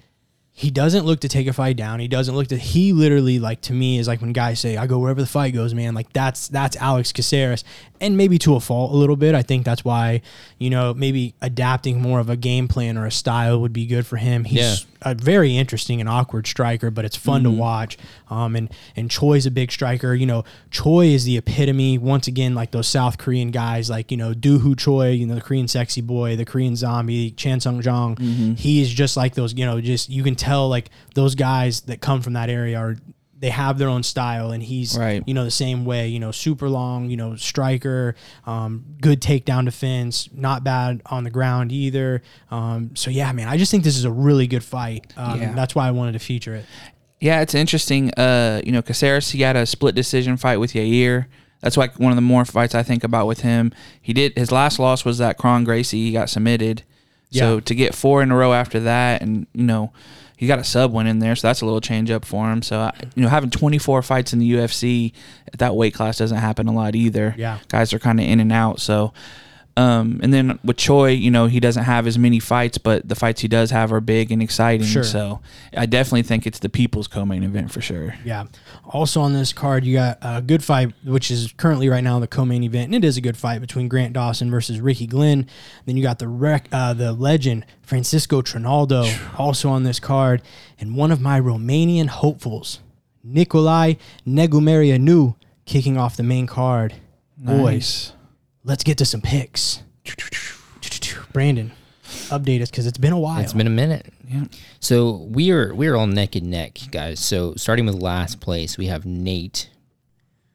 [SPEAKER 1] he doesn't look to take a fight down. He doesn't look to. He literally like to me is like when guys say, "I go wherever the fight goes, man." Like that's that's Alex Caceres, and maybe to a fault a little bit. I think that's why you know maybe adapting more of a game plan or a style would be good for him. He's
[SPEAKER 3] Yeah.
[SPEAKER 1] a very interesting and awkward striker, but it's fun to watch. Um, and and Choi's a big striker. You know, Choi is the epitome once again, like those South Korean guys, like you know Doo Ho Choi, you know the Korean sexy boy, the Korean zombie, Chan Sung Jung. He is just like those. You know, just you can tell like those guys that come from that area are. They have their own style, and he's
[SPEAKER 2] Right.
[SPEAKER 1] you know the same way. You know, super long. You know, striker, um, good takedown defense, not bad on the ground either. Um, so yeah, man, I just think this is a really good fight. Um,
[SPEAKER 2] Yeah.
[SPEAKER 1] That's why I wanted to feature it.
[SPEAKER 2] Yeah, it's interesting. Uh, you know, Caceres, he had a split decision fight with Yair. That's like one of the more fights I think about with him. He did his last loss was that Kron Gracie. He got submitted. So to get four in a row after that, and you know, he got a sub win in there, so that's a little change up for him. So I- you know, having 24 fights in the UFC at that weight class doesn't happen a lot either.
[SPEAKER 1] Yeah.
[SPEAKER 2] guys are kind of in and out. So. Um, and then with Choi, you know, he doesn't have as many fights, but the fights he does have are big and exciting.
[SPEAKER 1] Sure.
[SPEAKER 2] So I definitely think it's the people's co-main event for sure.
[SPEAKER 1] Yeah. Also on this card, you got a good fight, which is currently right now the co-main event, and it is a good fight between Grant Dawson versus Ricky Glenn. Then you got the rec, uh, the legend Francisco Trinaldo also on this card, and one of my Romanian hopefuls, Nicolae Negumereanu, kicking off the main card. Boys, let's get to some picks. Brandon, update us because it's been a while.
[SPEAKER 3] It's been a minute.
[SPEAKER 2] Yeah.
[SPEAKER 3] So we are we are all neck and neck, guys. So starting with last place, we have Nate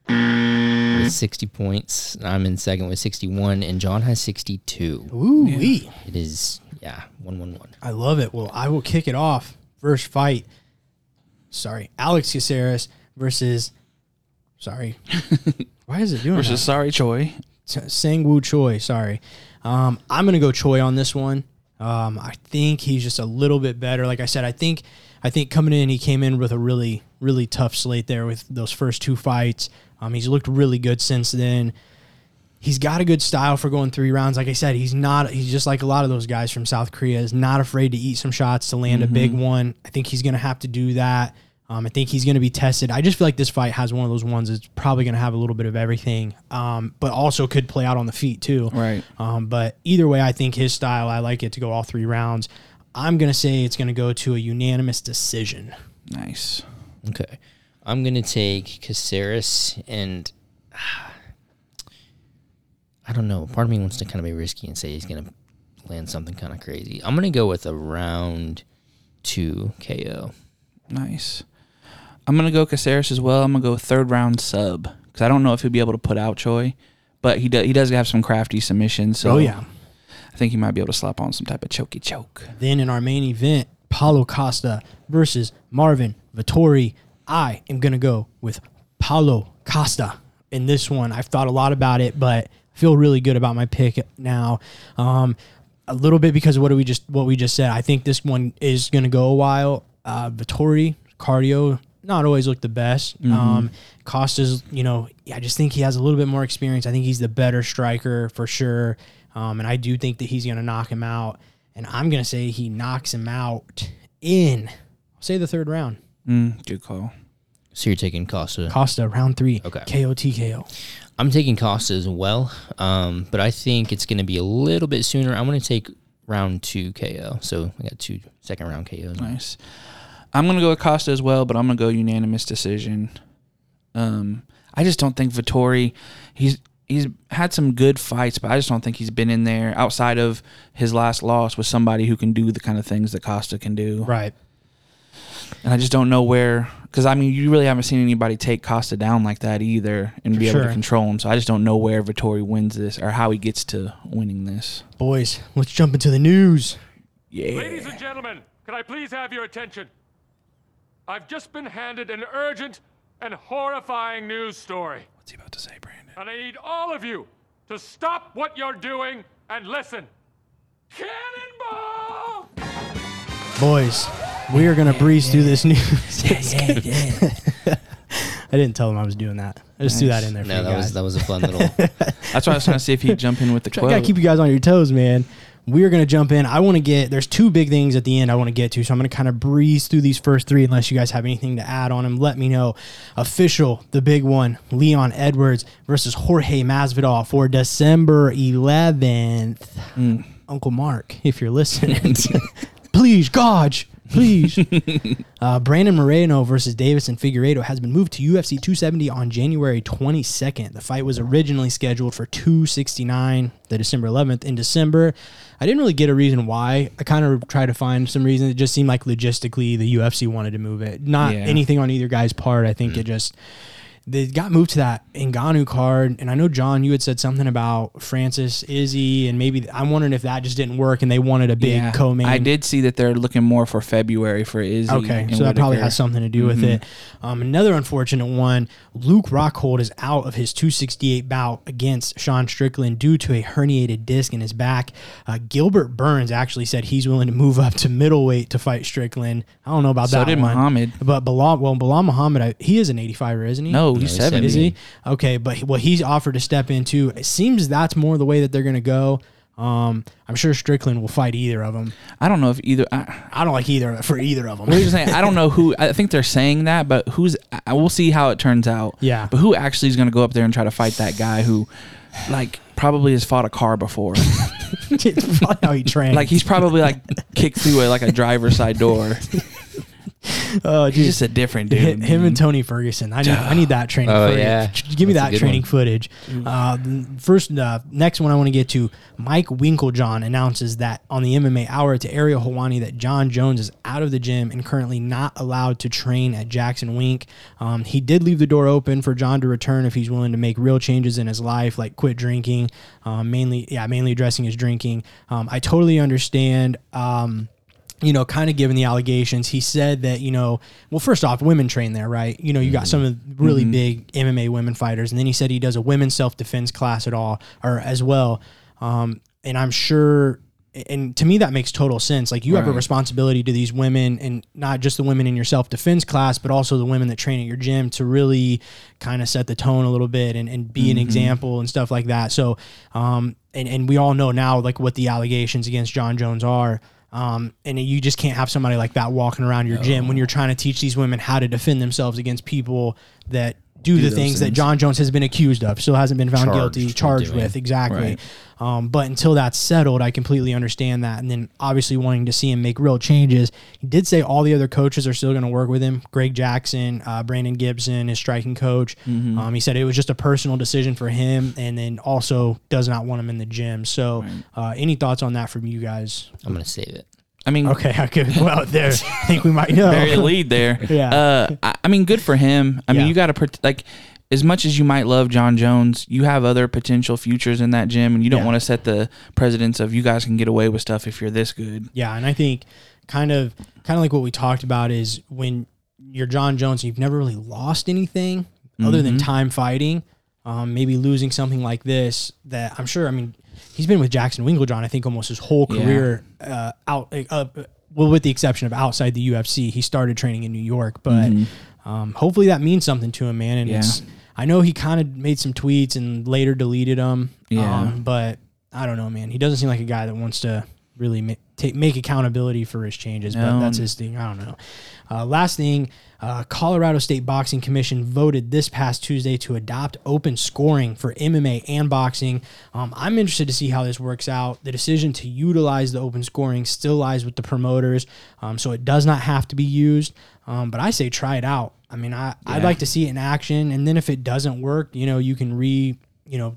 [SPEAKER 3] with sixty points. I'm in second with sixty one, and John has sixty two.
[SPEAKER 1] Ooh wee.
[SPEAKER 3] It is yeah, one one one.
[SPEAKER 1] I love it. Well, I will kick it off. First fight. Sorry, Alex Caceres versus. Sorry, [LAUGHS] why is it doing
[SPEAKER 2] Versus sorry Choi.
[SPEAKER 1] Seung Woo Choi. Sorry, um, I'm gonna go Choi on this one. Um, I think he's just a little bit better. Like I said, I think I think coming in, he came in with a really really tough slate there with those first two fights. Um, he's looked really good since then he's got a good style for going three rounds. Like I said, he's not. He's just like a lot of those guys from South Korea. Is not afraid to eat some shots to land a big one. I think he's going to have to do that. Um, I think he's going to be tested. I just feel like this fight has one of those ones that's probably going to have a little bit of everything, um, but also could play out on the feet too.
[SPEAKER 2] Right.
[SPEAKER 1] Um, but either way, I think his style. I like it to go all three rounds. I'm going to say it's going to go to a unanimous decision.
[SPEAKER 2] Nice.
[SPEAKER 3] Okay, I'm gonna take Caceres, and [SIGHS] I don't know. Part of me wants to kind of be risky and say he's gonna land something kind of crazy. I'm gonna go with a round two KO.
[SPEAKER 2] Nice. I'm gonna go Caceres as well. I'm gonna go third round sub because I don't know if he'll be able to put out Choi, but he does. He does have some crafty submissions. So
[SPEAKER 1] Oh yeah.
[SPEAKER 2] I think he might be able to slap on some type of chokey choke.
[SPEAKER 1] Then in our main event, Paulo Costa versus Marvin Vettori. I am going to go with Paulo Costa in this one. I've thought a lot about it, but feel really good about my pick now. Um, a little bit because of what we just what we just said. I think this one is going to go a while. Uh, Vettori cardio not always look the best. Um, Costa's, you know, I just think he has a little bit more experience. I think he's the better striker for sure. Um, and I do think that he's going to knock him out. And I'm going to say he knocks him out in, I'll say the third round.
[SPEAKER 2] Mm, good call.
[SPEAKER 3] So you're taking Costa.
[SPEAKER 1] Costa, round three.
[SPEAKER 3] Okay.
[SPEAKER 1] KO TKO.
[SPEAKER 3] I'm taking Costa as well, um, but I think it's going to be a little bit sooner. I'm going to take round two KO. So I got two second round KOs.
[SPEAKER 2] Nice. I'm gonna go with Costa as well, but I'm gonna go unanimous decision. Um, I just don't think Vettori. He's he's had some good fights, but I just don't think he's been in there outside of his last loss with somebody who can do the kind of things that Costa can do.
[SPEAKER 1] Right.
[SPEAKER 2] And I just don't know where, because I mean, you really haven't seen anybody take Costa down like that either and be able
[SPEAKER 1] Sure.
[SPEAKER 2] to control him. So I just don't know where Vettori wins this or how he gets to winning this.
[SPEAKER 1] Boys, let's jump into the news.
[SPEAKER 2] Yeah.
[SPEAKER 4] Ladies and gentlemen, can I please have your attention? I've just been handed an urgent and horrifying news story.
[SPEAKER 2] What's he about to say, Brandon?
[SPEAKER 4] And I need all of you to stop what you're doing and listen. Cannonball!
[SPEAKER 1] Boys, we are gonna breeze through this news. [LAUGHS] Yeah, yeah, yeah. [LAUGHS] I didn't tell him I was doing that. I just threw that in there for
[SPEAKER 3] No,
[SPEAKER 1] you
[SPEAKER 3] that
[SPEAKER 1] guys.
[SPEAKER 3] was that was a fun little. [LAUGHS]
[SPEAKER 2] That's why I was trying to see if he'd jump in with the
[SPEAKER 1] I
[SPEAKER 2] quote.
[SPEAKER 1] gotta keep you guys on your toes, man. We are gonna jump in. I want to get. There's two big things at the end I want to get to, so I'm gonna kind of breeze through these first three. Unless you guys have anything to add on them, let me know. Official, the big one: Leon Edwards versus Jorge Masvidal for December 11th. Mm. Uncle Mark, if you're listening, [LAUGHS] please, God, please. [LAUGHS] Uh, Brandon Moreno versus Deiveson Figueiredo has been moved to UFC 270 on January 22nd. The fight was originally scheduled for 269, the December 11th. In December, I didn't really get a reason why. I kind of tried to find some reason. It just seemed like logistically the UFC wanted to move it. Not
[SPEAKER 2] Yeah.
[SPEAKER 1] anything on either guy's part. I think it just they got moved to that Ngannou card, and I know John, you had said something about Francis Izzy, and maybe I'm wondering if that just didn't work, and they wanted a big
[SPEAKER 2] Yeah.
[SPEAKER 1] co-main.
[SPEAKER 2] I did see that they're looking more for February for Izzy.
[SPEAKER 1] Okay, so that probably has something to do with it. Um, another unfortunate one: Luke Rockhold is out of his 268 bout against Sean Strickland due to a herniated disc in his back. Uh, Gilbert Burns actually said he's willing to move up to middleweight to fight Strickland. I don't know about
[SPEAKER 2] So
[SPEAKER 1] that.
[SPEAKER 2] did
[SPEAKER 1] one.
[SPEAKER 2] Muhammad.
[SPEAKER 1] but Belal, well, Belal Muhammad, I, he is an 85er, isn't he?
[SPEAKER 2] No, he's
[SPEAKER 3] he's
[SPEAKER 2] 70.
[SPEAKER 1] Is he? Okay, but well, he's offered to step into. It seems that's more the way that they're going to go. Um, I'm sure Strickland will fight either of them.
[SPEAKER 2] I don't know if either. I,
[SPEAKER 1] I don't like either for either of them.
[SPEAKER 2] what you saying? I don't know who. I think they're saying that, but who's? I we'll see how it turns out.
[SPEAKER 1] Yeah.
[SPEAKER 2] But who actually is going to go up there and try to fight that guy who, like, probably has fought a car before? [LAUGHS]
[SPEAKER 1] how he [LAUGHS] trains.
[SPEAKER 2] like he's probably like kicked through a, like a driver's side door. [LAUGHS]
[SPEAKER 1] oh,
[SPEAKER 2] He's just a different dude.
[SPEAKER 1] Hi- him and. Tony Ferguson. I need I need that training
[SPEAKER 3] Oh,
[SPEAKER 1] footage.
[SPEAKER 3] yeah.
[SPEAKER 1] Give me
[SPEAKER 3] That's
[SPEAKER 1] that training
[SPEAKER 3] one.
[SPEAKER 1] footage. Uh, first, uh, next one I want to get to. Mike Winklejohn announces that on the MMA Hour to Ariel Helwani that Jon Jones is out of the gym and currently not allowed to train at Jackson Wink. Um, he did leave the door open for Jon to return if he's willing to make real changes in his life, like quit drinking. Um, mainly, yeah, mainly addressing his drinking. Um, I totally understand. Um, you know, kind of given the allegations, he said that, you know, well, first off, women train there, right? You know, you got some of the really big MMA women fighters. And then he said he does a women's self defense class at all or as well. Um, and I'm sure, and to me, that makes total sense. Like, you have a responsibility to these women and not just the women in your self defense class, but also the women that train at your gym to really kind of set the tone a little bit and, and be an example and stuff like that. So, um, and, and we all know now, like, what the allegations against Jon Jones are. Um, and you just can't have somebody like that walking around your gym when you're trying to teach these women how to defend themselves against people that do, the
[SPEAKER 2] those
[SPEAKER 1] things that. Jon Jones has been accused of, still hasn't been found
[SPEAKER 3] Charged
[SPEAKER 1] guilty, charged with. Exactly.
[SPEAKER 2] Right.
[SPEAKER 1] Um, but until that's settled, I completely understand that. And then obviously wanting to see him make real changes. He did say all the other coaches are still going to work with him. Greg Jackson, uh, Brandon Gibson, his striking coach.
[SPEAKER 2] Mm-hmm.
[SPEAKER 1] Um, he said it was just a personal decision for him, and then also does not want him in the gym. So, uh, any thoughts on that from you guys?
[SPEAKER 3] I'm gonna save it.
[SPEAKER 2] I mean,
[SPEAKER 1] Okay, I could. Well, there. I think we might [LAUGHS] know.
[SPEAKER 2] very lead there. [LAUGHS]
[SPEAKER 1] Yeah.
[SPEAKER 2] Uh, I, I mean, good for him. I
[SPEAKER 1] Yeah.
[SPEAKER 2] mean, you got to like as much as you might love Jon Jones, you have other potential futures in that gym, and you don't
[SPEAKER 1] Yeah.
[SPEAKER 2] want to set the precedence of you guys can get away with stuff if you're this good.
[SPEAKER 1] Yeah, and I think kind of kind of like what we talked about is when you're Jon Jones, you've never really lost anything other than time fighting. Um, maybe losing something like this that I'm sure. I mean, he's been with Jackson Winklejohn. I think almost his whole
[SPEAKER 2] Yeah.
[SPEAKER 1] career uh, out. Uh, well, with the exception of outside the UFC, he started training in New York, but um, hopefully that means something to him, man. And
[SPEAKER 2] Yeah.
[SPEAKER 1] it's. I know he kind of made some tweets and later deleted them.
[SPEAKER 2] Yeah.
[SPEAKER 1] Um, but I don't know, man. He doesn't seem like a guy that wants to really ma- take make accountability for his changes. But that's his thing. I don't know. Uh, last thing, uh, Colorado State Boxing Commission voted this past Tuesday to adopt open scoring for MMA and boxing. Um, I'm interested to see how this works out. The decision to utilize the open scoring still lies with the promoters, um, so it does not have to be used. Um, but I say try it out. I mean, I, I'd like to see it in action, and then if it doesn't work, you know, you can re, you know,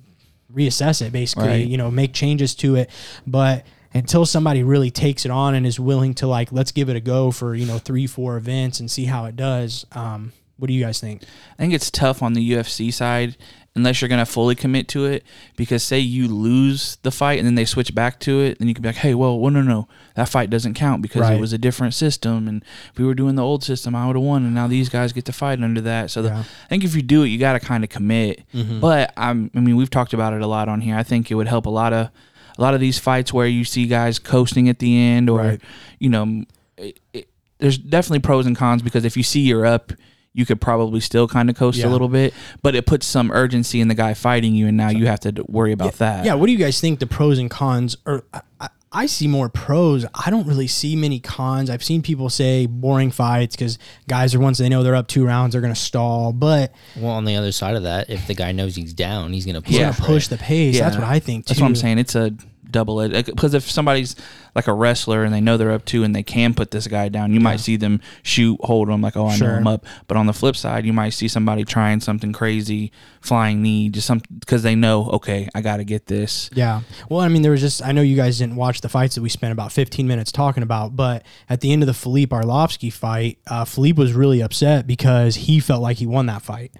[SPEAKER 1] reassess it basically.
[SPEAKER 2] Right.
[SPEAKER 1] You know, make changes to it, but until somebody really takes it on and is willing to like let's give it a go for you know three four events and see how it does um what do you guys think
[SPEAKER 2] I think it's tough on the UFC side unless you're going to fully commit to it. Because say you lose the fight and then they switch back to it, then you can be like, hey, well, well no, no, that fight doesn't count because
[SPEAKER 1] Right.
[SPEAKER 2] it was a different system. And if we were doing the old system, I would have won. And now these guys get to fight under that. So the, I think if you do it, you got to kind of commit. But I'm, I mean, we've talked about it a lot on here. I think it would help a lot of a lot of these fights where you see guys coasting at the end, or
[SPEAKER 1] Right.
[SPEAKER 2] you know, it, it, there's definitely pros and cons because if you see you're up, you could probably still kind of coast
[SPEAKER 1] Yeah.
[SPEAKER 2] a little bit, but it puts some urgency in the guy fighting you, and now you have to worry about that.
[SPEAKER 1] yeah what do you guys think the pros and cons or I, I, I see more pros i don't really see many cons i've seen people say boring fights because guys are once they know they're up two rounds they're going to stall but
[SPEAKER 3] Well, on the other side of that, if the guy knows he's down, he's gonna push.
[SPEAKER 2] Yeah.
[SPEAKER 1] going to push the pace
[SPEAKER 2] Yeah.
[SPEAKER 1] that's what i think too
[SPEAKER 2] That's what I'm saying. It's a double edged because if somebody's like a wrestler and they know they're up two and they can put this guy down, you might see them shoot, hold him like, oh, I
[SPEAKER 1] Sure.
[SPEAKER 2] know him up. But on the flip side, you might see somebody trying something crazy, flying knee, just some because they know, okay, I got to get this.
[SPEAKER 1] Yeah. Well, I mean, there was just, I know you guys didn't watch the fights that we spent about 15 minutes talking about, but at the end of the Felipe Arlovski fight, uh, Philippe was really upset because he felt like he won that fight.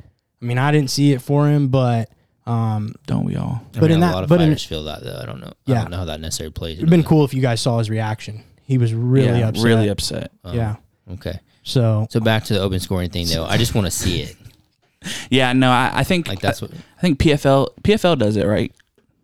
[SPEAKER 1] I mean, I didn't see it for him, but um,
[SPEAKER 2] Don't we all?
[SPEAKER 3] I
[SPEAKER 1] But
[SPEAKER 3] mean,
[SPEAKER 1] in
[SPEAKER 3] a
[SPEAKER 1] that-
[SPEAKER 3] lot of
[SPEAKER 1] but in-
[SPEAKER 3] feel that though. I don't know.
[SPEAKER 1] Yeah.
[SPEAKER 3] I don't know how that necessarily plays.
[SPEAKER 1] it'd been cool if you guys saw his reaction. He was really
[SPEAKER 2] yeah,
[SPEAKER 1] upset.
[SPEAKER 2] really upset.
[SPEAKER 1] Yeah.
[SPEAKER 3] Okay.
[SPEAKER 1] So,
[SPEAKER 3] So back to the open scoring thing though. I just want to see it. [LAUGHS]
[SPEAKER 2] Yeah, no, I, I think
[SPEAKER 3] Like that's what.
[SPEAKER 2] I think PFL PFL does it right.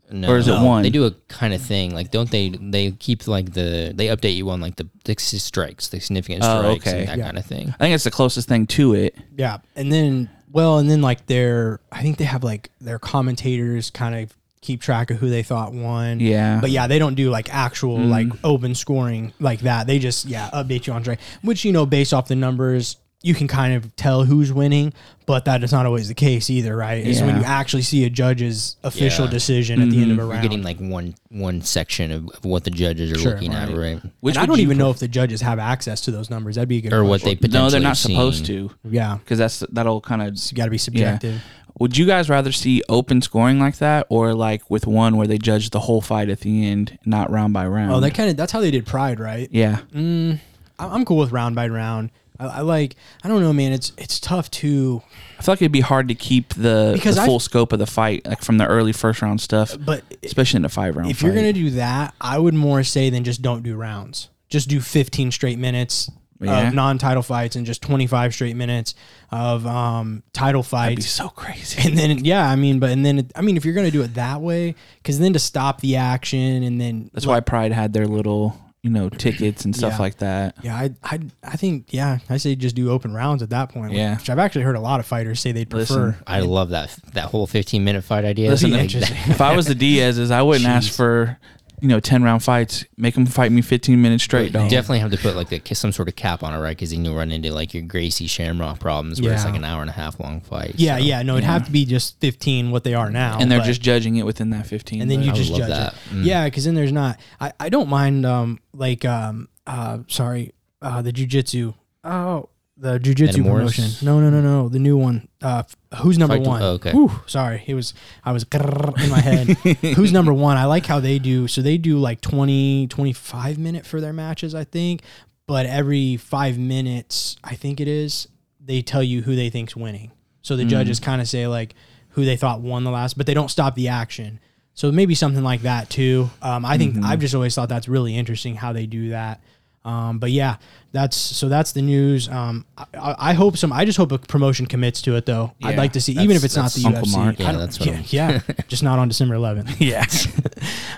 [SPEAKER 3] No,
[SPEAKER 2] Or is it
[SPEAKER 3] no,
[SPEAKER 2] one?
[SPEAKER 3] They do a kind of thing. Like, don't they? They keep like the they update you on like the, the strikes, the significant
[SPEAKER 2] Oh,
[SPEAKER 3] strikes,
[SPEAKER 2] okay.
[SPEAKER 3] and that
[SPEAKER 1] Yeah.
[SPEAKER 3] kind of thing.
[SPEAKER 2] I think it's the closest thing to it.
[SPEAKER 1] yeah. And then, well, and then like their, I think they have like their commentators kind of keep track of who they thought won.
[SPEAKER 2] Yeah,
[SPEAKER 1] But yeah, they don't do like actual
[SPEAKER 2] Mm.
[SPEAKER 1] like open scoring like that. They just yeah update you on track, which you know based off the numbers you can kind of tell who's winning, but that is not always the case either, right? Is when you actually see a judge's official
[SPEAKER 3] Yeah.
[SPEAKER 1] decision at the end of a
[SPEAKER 3] You're
[SPEAKER 1] round.
[SPEAKER 3] getting like one one section of, of what the judges are
[SPEAKER 1] Sure,
[SPEAKER 3] looking at, right?
[SPEAKER 2] which
[SPEAKER 1] and I
[SPEAKER 2] would
[SPEAKER 1] don't
[SPEAKER 2] you
[SPEAKER 1] even
[SPEAKER 2] pref-
[SPEAKER 1] know if the judges have access to those numbers. That'd be a good
[SPEAKER 3] Or what they potentially
[SPEAKER 2] No, they're not
[SPEAKER 3] seen.
[SPEAKER 2] supposed to
[SPEAKER 1] yeah,
[SPEAKER 2] because that's that'll kind of
[SPEAKER 1] you got to be subjective.
[SPEAKER 2] Would you guys rather see open scoring like that, or like with one where they judge the whole fight at the end, not round by round?
[SPEAKER 1] Oh, that kind of that's how they did Pride, right?
[SPEAKER 2] yeah,
[SPEAKER 1] Mm, I- I'm cool with round by round. I, I like. I don't know, man. It's it's tough to,
[SPEAKER 2] I feel like it'd be hard to keep the,
[SPEAKER 1] Because
[SPEAKER 2] the full scope of the fight, like from the early first round stuff,
[SPEAKER 1] but
[SPEAKER 2] especially in a five round.
[SPEAKER 1] if you're gonna do that, I would more say than just don't do rounds. Just do 15 straight minutes
[SPEAKER 2] Yeah.
[SPEAKER 1] of non-title fights and just 25 straight minutes of um, title fights.
[SPEAKER 2] that'd be so crazy.
[SPEAKER 1] And then yeah, I mean, but and then it- I mean, if you're gonna do it that way, because then to stop the action and then
[SPEAKER 2] That's why Pride had their little, you know, tickets and stuff
[SPEAKER 1] Yeah.
[SPEAKER 2] like that.
[SPEAKER 1] Yeah, I, I, I think yeah, I say just do open rounds at that point.
[SPEAKER 2] Yeah.
[SPEAKER 1] which I've actually heard a lot of fighters say they'd prefer.
[SPEAKER 2] Listen,
[SPEAKER 3] I love that that whole 15 minute fight idea.
[SPEAKER 2] Listen,
[SPEAKER 3] Like,
[SPEAKER 2] if I was the Diaz's, I wouldn't ask for, you know, ten round fights. Make them fight me fifteen minutes straight.
[SPEAKER 3] You definitely have to put like a, some sort of cap on it, right? Because then you'll run into like your Gracie Shamrock problems, where it's like an hour and a half long fight.
[SPEAKER 1] Yeah,
[SPEAKER 3] so.
[SPEAKER 1] yeah, no, it'd have to be just 15 what they are now,
[SPEAKER 2] and they're
[SPEAKER 1] but-
[SPEAKER 2] just judging it within that fifteen.
[SPEAKER 1] and then you
[SPEAKER 3] I
[SPEAKER 1] just judge
[SPEAKER 3] that.
[SPEAKER 1] it.
[SPEAKER 3] Mm.
[SPEAKER 1] Yeah, because then there's not. I, I don't mind um like um uh sorry uh the jujitsu oh the jujitsu promotion. No no no no the new one. Uh who's number
[SPEAKER 3] Fight to-
[SPEAKER 1] one?
[SPEAKER 3] oh, okay.
[SPEAKER 1] Whew, sorry it was I was grrr in my head. [LAUGHS] Who's number one? I like how they do so they do like 20 25 minute for their matches I think but every five minutes I think it is they tell you who they think's winning. So the judges kind of say like who they thought won the last but they don't stop the action. So maybe something like that too. Um, I think I've just always thought that's really interesting how they do that. Um, but yeah, that's so that's the news. Um, I, I hope some. I just hope a promotion commits to it though. I'd like to see, even if it's not the
[SPEAKER 2] Uncle
[SPEAKER 1] UFC.
[SPEAKER 2] Mark.
[SPEAKER 3] Yeah, that's
[SPEAKER 1] yeah, yeah, [LAUGHS] just not on December 11th. [LAUGHS]
[SPEAKER 2] Yeah.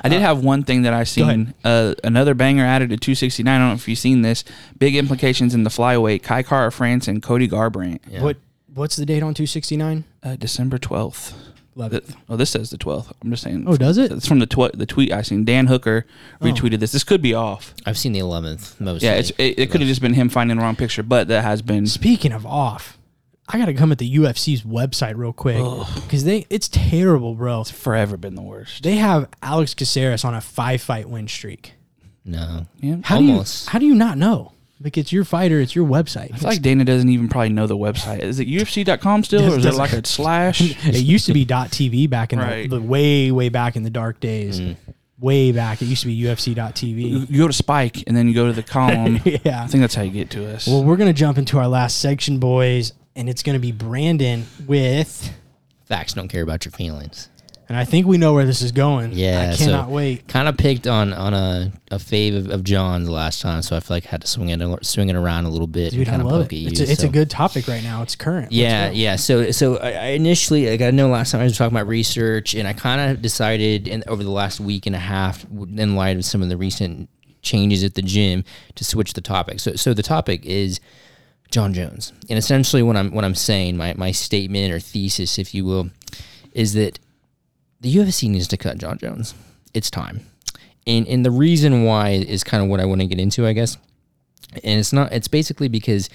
[SPEAKER 2] I did have one thing that I seen. Uh, another banger added to 269. I don't know if you've seen this. Big implications in the flyweight. Kai Kara France and Cody Garbrandt.
[SPEAKER 3] Yeah.
[SPEAKER 1] What what's the date on 269?
[SPEAKER 2] Uh, December 12th.
[SPEAKER 1] 11th.
[SPEAKER 2] Oh, this says the 12th. I'm just saying.
[SPEAKER 1] Oh, does it?
[SPEAKER 2] It's from the tw- the tweet I seen. Dan Hooker oh. retweeted this. This could be off.
[SPEAKER 3] I've seen the 11th mostly.
[SPEAKER 2] Yeah, it's, it, it could have just been him finding the wrong picture, but that has been.
[SPEAKER 1] Speaking of off, I got to come at the UFC's website real quick because they it's terrible, bro.
[SPEAKER 2] It's forever been the worst.
[SPEAKER 1] They have Alex Caceres on a five fight win streak.
[SPEAKER 3] no.
[SPEAKER 2] Yeah.
[SPEAKER 1] How
[SPEAKER 3] Almost.
[SPEAKER 1] do you how do you not know? Like it's your fighter, it's your website.
[SPEAKER 2] I feel like Dana doesn't even probably know the website. Is it UFC.com still, or is it like a [LAUGHS] slash?
[SPEAKER 1] it used to be .tv back in
[SPEAKER 2] Right.
[SPEAKER 1] the, the way way back in the dark days. Mm. Way back, it used to be
[SPEAKER 2] you,
[SPEAKER 1] UFC.tv.
[SPEAKER 2] you go to Spike and then you go to the column. [LAUGHS]
[SPEAKER 1] yeah.
[SPEAKER 2] I think that's how you get to us.
[SPEAKER 1] Well, we're gonna jump into our last section, boys, and it's gonna be Brandon with,
[SPEAKER 3] Facts don't care about your feelings.
[SPEAKER 1] And I think we know where this is going.
[SPEAKER 3] Yeah,
[SPEAKER 1] I
[SPEAKER 3] so-
[SPEAKER 1] cannot wait.
[SPEAKER 3] Kind of picked on on a, a fave of, of John's last time, so I feel like I had to swing it swing it around a little bit.
[SPEAKER 1] Dude, I love
[SPEAKER 3] poke
[SPEAKER 1] it.
[SPEAKER 3] you.
[SPEAKER 1] It's, a, it's a good topic right now. It's current.
[SPEAKER 3] Yeah, yeah. So, so I, I initially, like, I know last time I was talking about research, and I kind of decided, in over the last week and a half, in light of some of the recent changes at the gym, to switch the topic. So, so the topic is Jon Jones, and essentially, what I'm what I'm saying, my my statement or thesis, if you will, is that the UFC needs to cut Jon Jones. It's time, and and the reason why is kind of what I want to get into, I guess. And it's not. It's basically because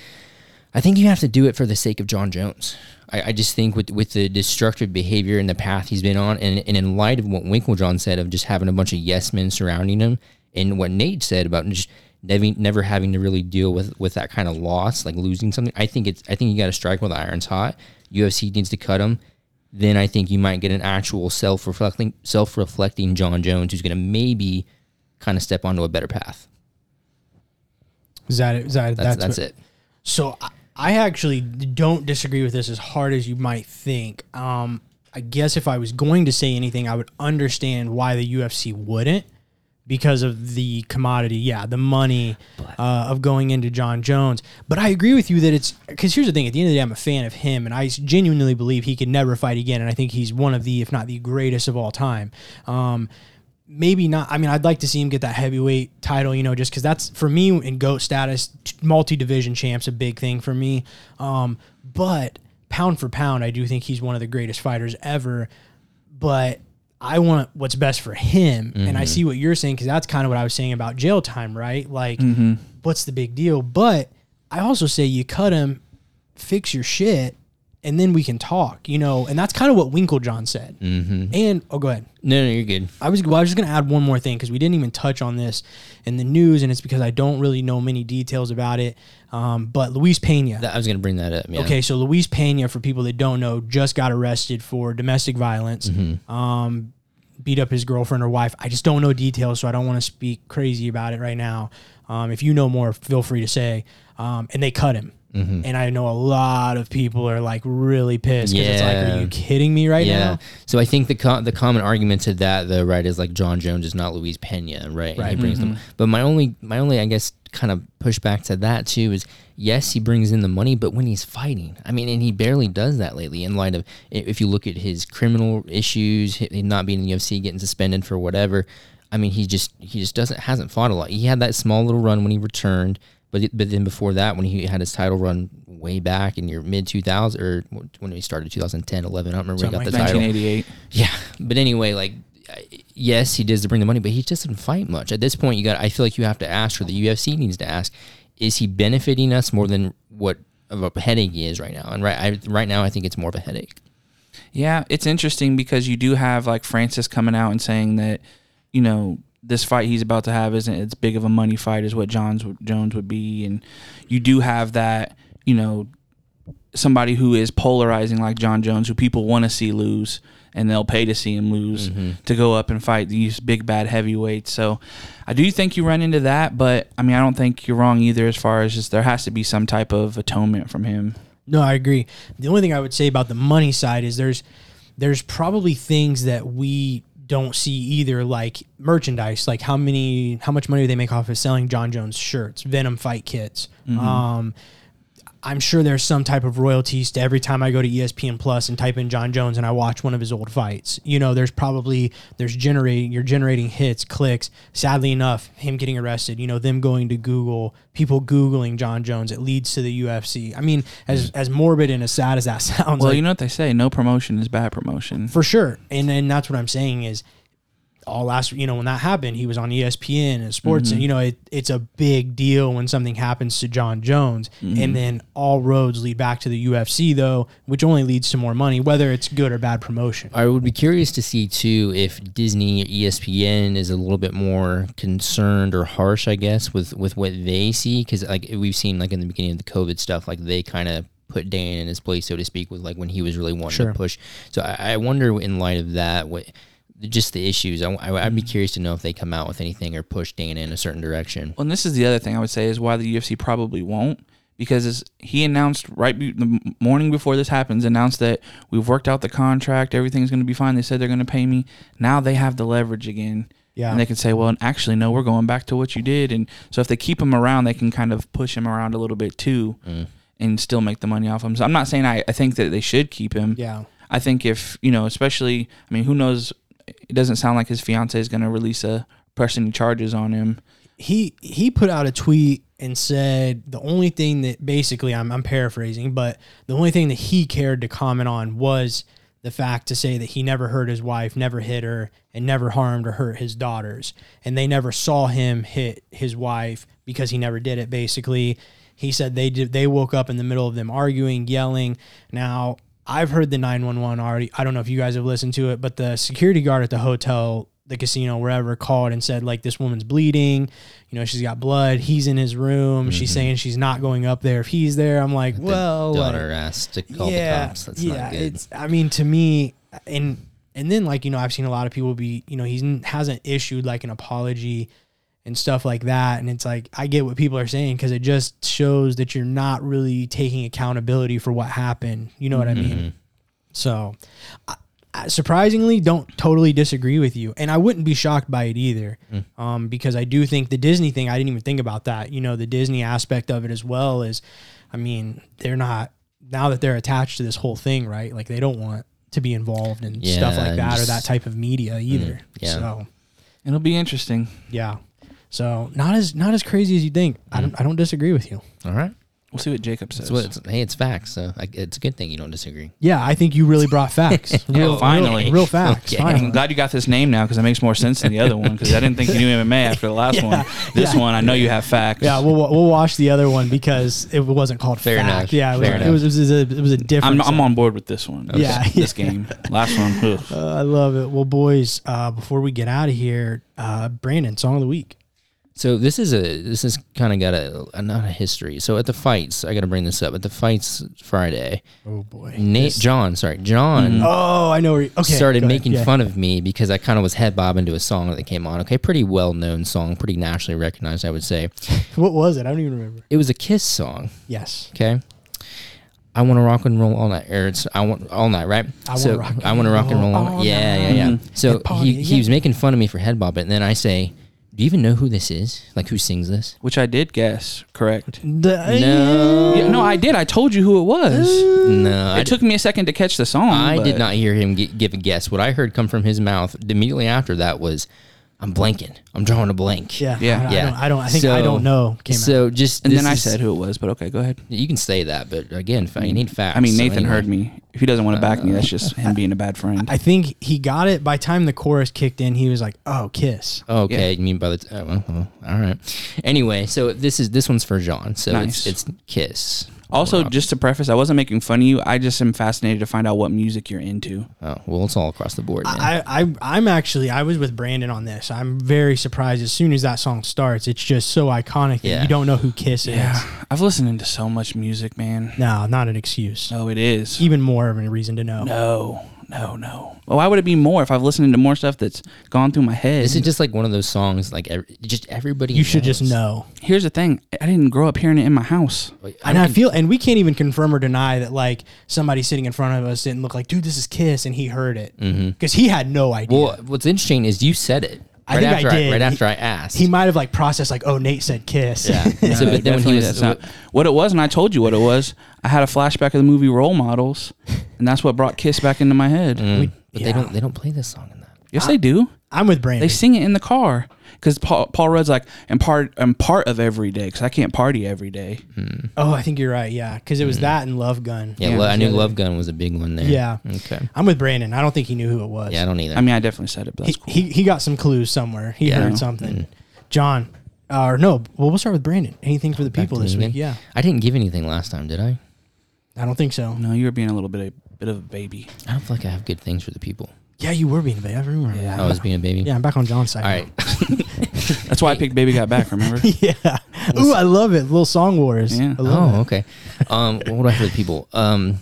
[SPEAKER 3] I think you have to do it for the sake of Jon Jones. I, I just think with with the destructive behavior and the path he's been on, and, and in light of what Winkeljohn said of just having a bunch of yes men surrounding him, and what Nate said about just never never having to really deal with with that kind of loss, like losing something. I think it's I think you got to strike while the iron's hot. UFC needs to cut him. Then I think you might get an actual self reflecting self reflecting Jon Jones who's going to maybe kind of step onto a better path.
[SPEAKER 1] Is that it? Is that
[SPEAKER 3] That's
[SPEAKER 1] that's,
[SPEAKER 3] that's, it.
[SPEAKER 1] So I- I actually don't disagree with this as hard as you might think. Um, I guess if I was going to say anything, I would understand why the UFC wouldn't because of the commodity, yeah, the money uh, of going into Jon Jones. But I agree with you that it's because here's the thing: at the end of the day, I'm a fan of him, and I genuinely believe he could never fight again. And I think he's one of the, if not the greatest of all time. Um, maybe not. I mean, I'd like to see him get that heavyweight title, you know, just because that's for me in GOAT status, multi division champ's a big thing for me. Um, but pound for pound, I do think he's one of the greatest fighters ever. But I want what's best for him. And I see what you're saying because that's kind of what I was saying about jail time, right? Like, what's the big deal? But I also say you cut him, fix your shit, and then we can talk, you know, and that's kind of what Winkeljohn said. Mm-hmm. And, oh, go ahead.
[SPEAKER 3] No, no, you're good.
[SPEAKER 1] I was well, I was just gonna add one more thing because we didn't even touch on this in the news, and it's because I don't really know many details about it. Um, but Luis Pena.
[SPEAKER 3] That, I was going to bring that up. Yeah.
[SPEAKER 1] Okay, so Luis Pena, for people that don't know, just got arrested for domestic violence. Um, beat up his girlfriend or wife. I just don't know details, so I don't want to speak crazy about it right now. Um, if you know more, feel free to say. Um, and they cut him. Mm-hmm. And I know a lot of people are like really pissed because it's like, are you kidding me right
[SPEAKER 3] Yeah.
[SPEAKER 1] now?
[SPEAKER 3] So I think the co- the common argument to that though, right, is like Jon Jones is not Luis Pena, right? And He
[SPEAKER 1] Right.
[SPEAKER 3] brings them. Mm-hmm. But my only my only I guess kind of pushback to that too is yes, he brings in the money, but when he's fighting, I mean, and he barely does that lately. In light of if you look at his criminal issues, not being in the UFC, getting suspended for whatever. I mean, he just he just doesn't hasn't fought a lot. He had that small little run when he returned. But, but then before that, when he had his title run way back in your mid 2000s or when he started 2010, 11, I don't remember when he got
[SPEAKER 1] Something
[SPEAKER 3] the
[SPEAKER 1] like
[SPEAKER 3] title.
[SPEAKER 2] 1988. [LAUGHS]
[SPEAKER 3] Yeah, but anyway, like, yes, he does to bring the money, but he just doesn't fight much. At this point, you got. I feel like you have to ask, or the UFC needs to ask, is he benefiting us more than what of a headache he is right now? And right, I, right now, I think it's more of a headache.
[SPEAKER 2] Yeah, it's interesting because you do have like Francis coming out and saying that, you know, this fight he's about to have isn't as big of a money fight as what John's Jones would be, and you do have that, you know, somebody who is polarizing like Jon Jones, who people want to see lose, and they'll pay to see him lose mm-hmm. to go up and fight these big bad heavyweights. So, I do think you run into that, but I mean, I don't think you're wrong either. As far as just there has to be some type of atonement from him.
[SPEAKER 1] No, I agree. The only thing I would say about the money side is there's there's probably things that we don't see either, like merchandise, like how many how much money do they make off of selling Jon Jones shirts, Venom fight kits. Um, I'm sure there's some type of royalties to every time I go to ESPN Plus and type in Jon Jones and I watch one of his old fights. You know, there's probably there's generating you're generating hits, clicks. Sadly enough, him getting arrested, you know, them going to Google, people googling Jon Jones, it leads to the UFC. I mean, as mm. as morbid and as sad as that [LAUGHS] sounds,
[SPEAKER 2] Well,
[SPEAKER 1] like,
[SPEAKER 2] you know what they say: no promotion is bad promotion.
[SPEAKER 1] for sure. And and that's what I'm saying is all last you know when that happened he was on ESPN and sports and mm-hmm. you know it, it's a big deal when something happens to Jon Jones mm-hmm. and then all roads lead back to the UFC though which only leads to more money whether it's good or bad promotion
[SPEAKER 3] I would be curious to see too if Disney or ESPN is a little bit more concerned or harsh, I guess, with with what they see because like we've seen like in the beginning of the COVID stuff, like they kind of put Dan in his place, so to speak, with like when he was really wanting
[SPEAKER 1] Sure.
[SPEAKER 3] to push. So I, I wonder in light of that what. Just the issues. I, I, would be mm-hmm. curious to know if they come out with anything or push Dana in a certain direction.
[SPEAKER 2] Well, and this is the other thing I would say is why the UFC probably won't because he announced right be- the morning before this happens announced that we've worked out the contract, everything's going to be fine. They said they're going to pay me. Now they have the leverage again.
[SPEAKER 1] Yeah.
[SPEAKER 2] And they can say, well, actually, no, we're going back to what you did. And so if they keep him around, they can kind of push him around a little bit too mm. and still make the money off him. So I'm not saying I, I think that they should keep him.
[SPEAKER 1] yeah
[SPEAKER 2] I think if, you know, especially, I mean, who knows? It doesn't sound like his fiance is going to release a press any charges on him.
[SPEAKER 1] he he put out a tweet and said the only thing that basically I'm, I'm paraphrasing but the only thing that he cared to comment on was the fact to say that he never hurt his wife never hit her and never harmed or hurt his daughters. And they never saw him hit his wife because he never did it basically. He said they did they woke up in the middle of them arguing yelling. Now I've heard the 911 already. I don't know if you guys have listened to it, but the security guard at the hotel, the casino, wherever, called and said, like, this woman's bleeding. You know, she's got blood. He's in his room. She's mm-hmm. saying she's not going up there if he's there. I'm like, well, like,
[SPEAKER 3] daughter asked to call
[SPEAKER 1] yeah,
[SPEAKER 3] the cops. That's
[SPEAKER 1] yeah.
[SPEAKER 3] not good.
[SPEAKER 1] It's, I mean, to me, and and then like you know, I've seen a lot of people be, you know, he hasn't issued like an apology and stuff like that, and it's like I get what people are saying because it just shows that you're not really taking accountability for what happened. You know what I mean? Mm-hmm. So, I, I surprisingly, don't totally disagree with you, and I wouldn't be shocked by it either, mm. um, because I do think the Disney thing. I didn't even think about that. You know, the Disney aspect of it as well is, I mean, they're not now that they're attached to this whole thing, right? Like they don't want to be involved in stuff like
[SPEAKER 3] and
[SPEAKER 1] that or that type of media either.
[SPEAKER 3] Mm, yeah.
[SPEAKER 1] So
[SPEAKER 2] It'll be interesting.
[SPEAKER 1] yeah. So not as not as crazy as you think. I don't I don't disagree with you.
[SPEAKER 3] All right.
[SPEAKER 2] We'll see what Jacob says.
[SPEAKER 3] It's what it's, hey, it's facts. So I, it's a good thing you don't disagree.
[SPEAKER 1] Yeah, I think you really brought facts. [LAUGHS]
[SPEAKER 2] Yeah,
[SPEAKER 1] real,
[SPEAKER 2] finally.
[SPEAKER 1] real, real facts.
[SPEAKER 3] Okay.
[SPEAKER 1] Finally.
[SPEAKER 2] I'm glad you got this name now because it makes more sense than the other one because I didn't think you knew MMA [LAUGHS] after the last one. This
[SPEAKER 1] yeah.
[SPEAKER 2] one, I know you have facts.
[SPEAKER 1] Yeah, we'll we'll watch the other one because it wasn't called
[SPEAKER 3] Fair
[SPEAKER 1] fact.
[SPEAKER 3] enough.
[SPEAKER 1] Yeah, it was,
[SPEAKER 3] Fair
[SPEAKER 1] it was, it was a it was a different.
[SPEAKER 2] I'm, I'm on board with this one.
[SPEAKER 1] Yeah,
[SPEAKER 2] this, this game. [LAUGHS] Last one.
[SPEAKER 1] Uh, I love it. Well, boys, uh, before we get out of here, uh, Brandon, song of the week.
[SPEAKER 3] So this is a this is kind of got a, a not a history. So at the fights, I got to bring this up. At the fights Friday,
[SPEAKER 1] Oh boy.
[SPEAKER 3] Nate John, sorry, John mm.
[SPEAKER 1] Oh, I know. Where you, okay.
[SPEAKER 3] started making
[SPEAKER 1] Yeah.
[SPEAKER 3] fun of me because I kind of was head bobbing to a song that came on. Okay, pretty well known song, pretty nationally recognized, I would say. [LAUGHS]
[SPEAKER 1] What was it? I don't even remember.
[SPEAKER 3] It was a Kiss song.
[SPEAKER 1] Yes.
[SPEAKER 3] Okay. I want to rock and roll all night. Or it's I want all night, right?
[SPEAKER 1] I
[SPEAKER 3] so
[SPEAKER 1] rock and
[SPEAKER 3] I want to rock and
[SPEAKER 1] roll
[SPEAKER 3] all
[SPEAKER 1] all
[SPEAKER 3] night. Yeah, yeah, yeah.
[SPEAKER 1] Mm. So
[SPEAKER 3] he, he was making fun of me for head bobbing, and then I say, "Do you even know who this is? Like who sings this?"
[SPEAKER 2] Which I did guess. Correct.
[SPEAKER 1] The-
[SPEAKER 3] No.
[SPEAKER 2] Yeah, no, I did. I told you who it was.
[SPEAKER 3] No, I
[SPEAKER 2] It took me a second to catch the song.
[SPEAKER 3] I did not hear him gi- give a guess. What I heard come from his mouth immediately after that was, "I'm blanking. I'm drawing a blank."
[SPEAKER 1] Yeah.
[SPEAKER 2] Yeah.
[SPEAKER 1] I,
[SPEAKER 3] yeah.
[SPEAKER 1] I don't. I, don't, I think I
[SPEAKER 3] So-
[SPEAKER 1] don't know. Came out.
[SPEAKER 3] So just
[SPEAKER 2] And
[SPEAKER 3] this
[SPEAKER 2] then I
[SPEAKER 3] is-
[SPEAKER 2] said who it was, but okay, go ahead.
[SPEAKER 3] you can say that, but again, fa- you need facts.
[SPEAKER 2] I mean,
[SPEAKER 3] So
[SPEAKER 2] Nathan
[SPEAKER 3] anyway.
[SPEAKER 2] heard me. If he doesn't want to back me, that's just uh, him being a bad friend.
[SPEAKER 1] I think he got it by time the chorus kicked in. He was like, "Oh, kiss."
[SPEAKER 3] Oh, okay,
[SPEAKER 2] Yeah.
[SPEAKER 3] you mean by the t- oh, well, well, all right. Anyway, so this is this one's for John. So
[SPEAKER 2] Nice.
[SPEAKER 3] it's it's Kiss.
[SPEAKER 2] Also,
[SPEAKER 3] Rock.
[SPEAKER 2] just to preface, I wasn't making fun of you. I just am fascinated to find out what music you're into.
[SPEAKER 3] Oh well, it's all across the board, man.
[SPEAKER 1] I, I I'm actually I was with Brandon on this. I'm very surprised as soon as that song starts. It's just so iconic that you don't know who Kiss is.
[SPEAKER 2] I've listened to so much music, man.
[SPEAKER 1] No, not an excuse.
[SPEAKER 2] No, it is.
[SPEAKER 1] Even more of a reason to know.
[SPEAKER 2] No, no, no. Well, why would it be more if I've listened to more stuff that's gone through my head?
[SPEAKER 3] this is just like one of those songs, like every, just everybody.
[SPEAKER 1] You should just know.
[SPEAKER 2] Here's the thing: I didn't grow up hearing it in my house.
[SPEAKER 3] Like,
[SPEAKER 1] And I feel, and we can't even confirm or deny that like somebody sitting in front of us didn't look like, dude, this is Kiss, and he heard it mm-hmm. because he had no idea.
[SPEAKER 3] Well, what's interesting is you said it.
[SPEAKER 1] I
[SPEAKER 3] right
[SPEAKER 1] think
[SPEAKER 3] after
[SPEAKER 1] I did.
[SPEAKER 3] right after I asked.
[SPEAKER 1] he might have like processed like, oh, Nate said kiss.
[SPEAKER 3] yeah. [LAUGHS]
[SPEAKER 2] No,
[SPEAKER 3] so, but then when he was
[SPEAKER 2] that's not- what it was, and I told you what it was. I had a flashback of the movie Role Models, and that's what brought Kiss back into my head.
[SPEAKER 3] Mm, but
[SPEAKER 1] yeah.
[SPEAKER 3] they don't they don't play this song in that.
[SPEAKER 2] Yes, they do.
[SPEAKER 1] I'm with Brandon.
[SPEAKER 2] They sing it in the car because Paul, Paul Rudd's like, "I'm part, I'm part of every day because I can't party every day."
[SPEAKER 1] oh, I think you're right. Yeah, because it was that and Love Gun.
[SPEAKER 3] Mm. Yeah,
[SPEAKER 2] Yeah,
[SPEAKER 3] Lo- I knew
[SPEAKER 1] together.
[SPEAKER 3] Love Gun was a big one there.
[SPEAKER 1] Yeah.
[SPEAKER 3] Okay.
[SPEAKER 1] I'm with Brandon. I don't think he knew who it was.
[SPEAKER 3] Yeah, I don't either.
[SPEAKER 2] I mean, I definitely said it, but
[SPEAKER 1] he,
[SPEAKER 2] cool.
[SPEAKER 1] he he got some clues somewhere. He
[SPEAKER 3] Yeah.
[SPEAKER 1] heard something. John, uh, or no? Well, we'll start with Brandon. Anything for the people this week?
[SPEAKER 3] again.
[SPEAKER 1] Yeah,
[SPEAKER 3] I didn't give anything last time, did I?
[SPEAKER 1] I don't think so.
[SPEAKER 2] no, you were being a little bit, a bit of a baby.
[SPEAKER 3] I don't feel like I have good things for the people.
[SPEAKER 1] Yeah, you were being a baby. I remember.
[SPEAKER 2] Yeah.
[SPEAKER 1] that.
[SPEAKER 3] I was being a baby.
[SPEAKER 1] Yeah, I'm back on John's side.
[SPEAKER 3] All right. [LAUGHS]
[SPEAKER 2] That's why I picked Baby Got Back. Remember? [LAUGHS]
[SPEAKER 1] yeah. Ooh, I love it. Little song wars.
[SPEAKER 2] Yeah.
[SPEAKER 1] I love
[SPEAKER 3] Oh,
[SPEAKER 1] it.
[SPEAKER 3] okay. Um, what do I have for the people? Um,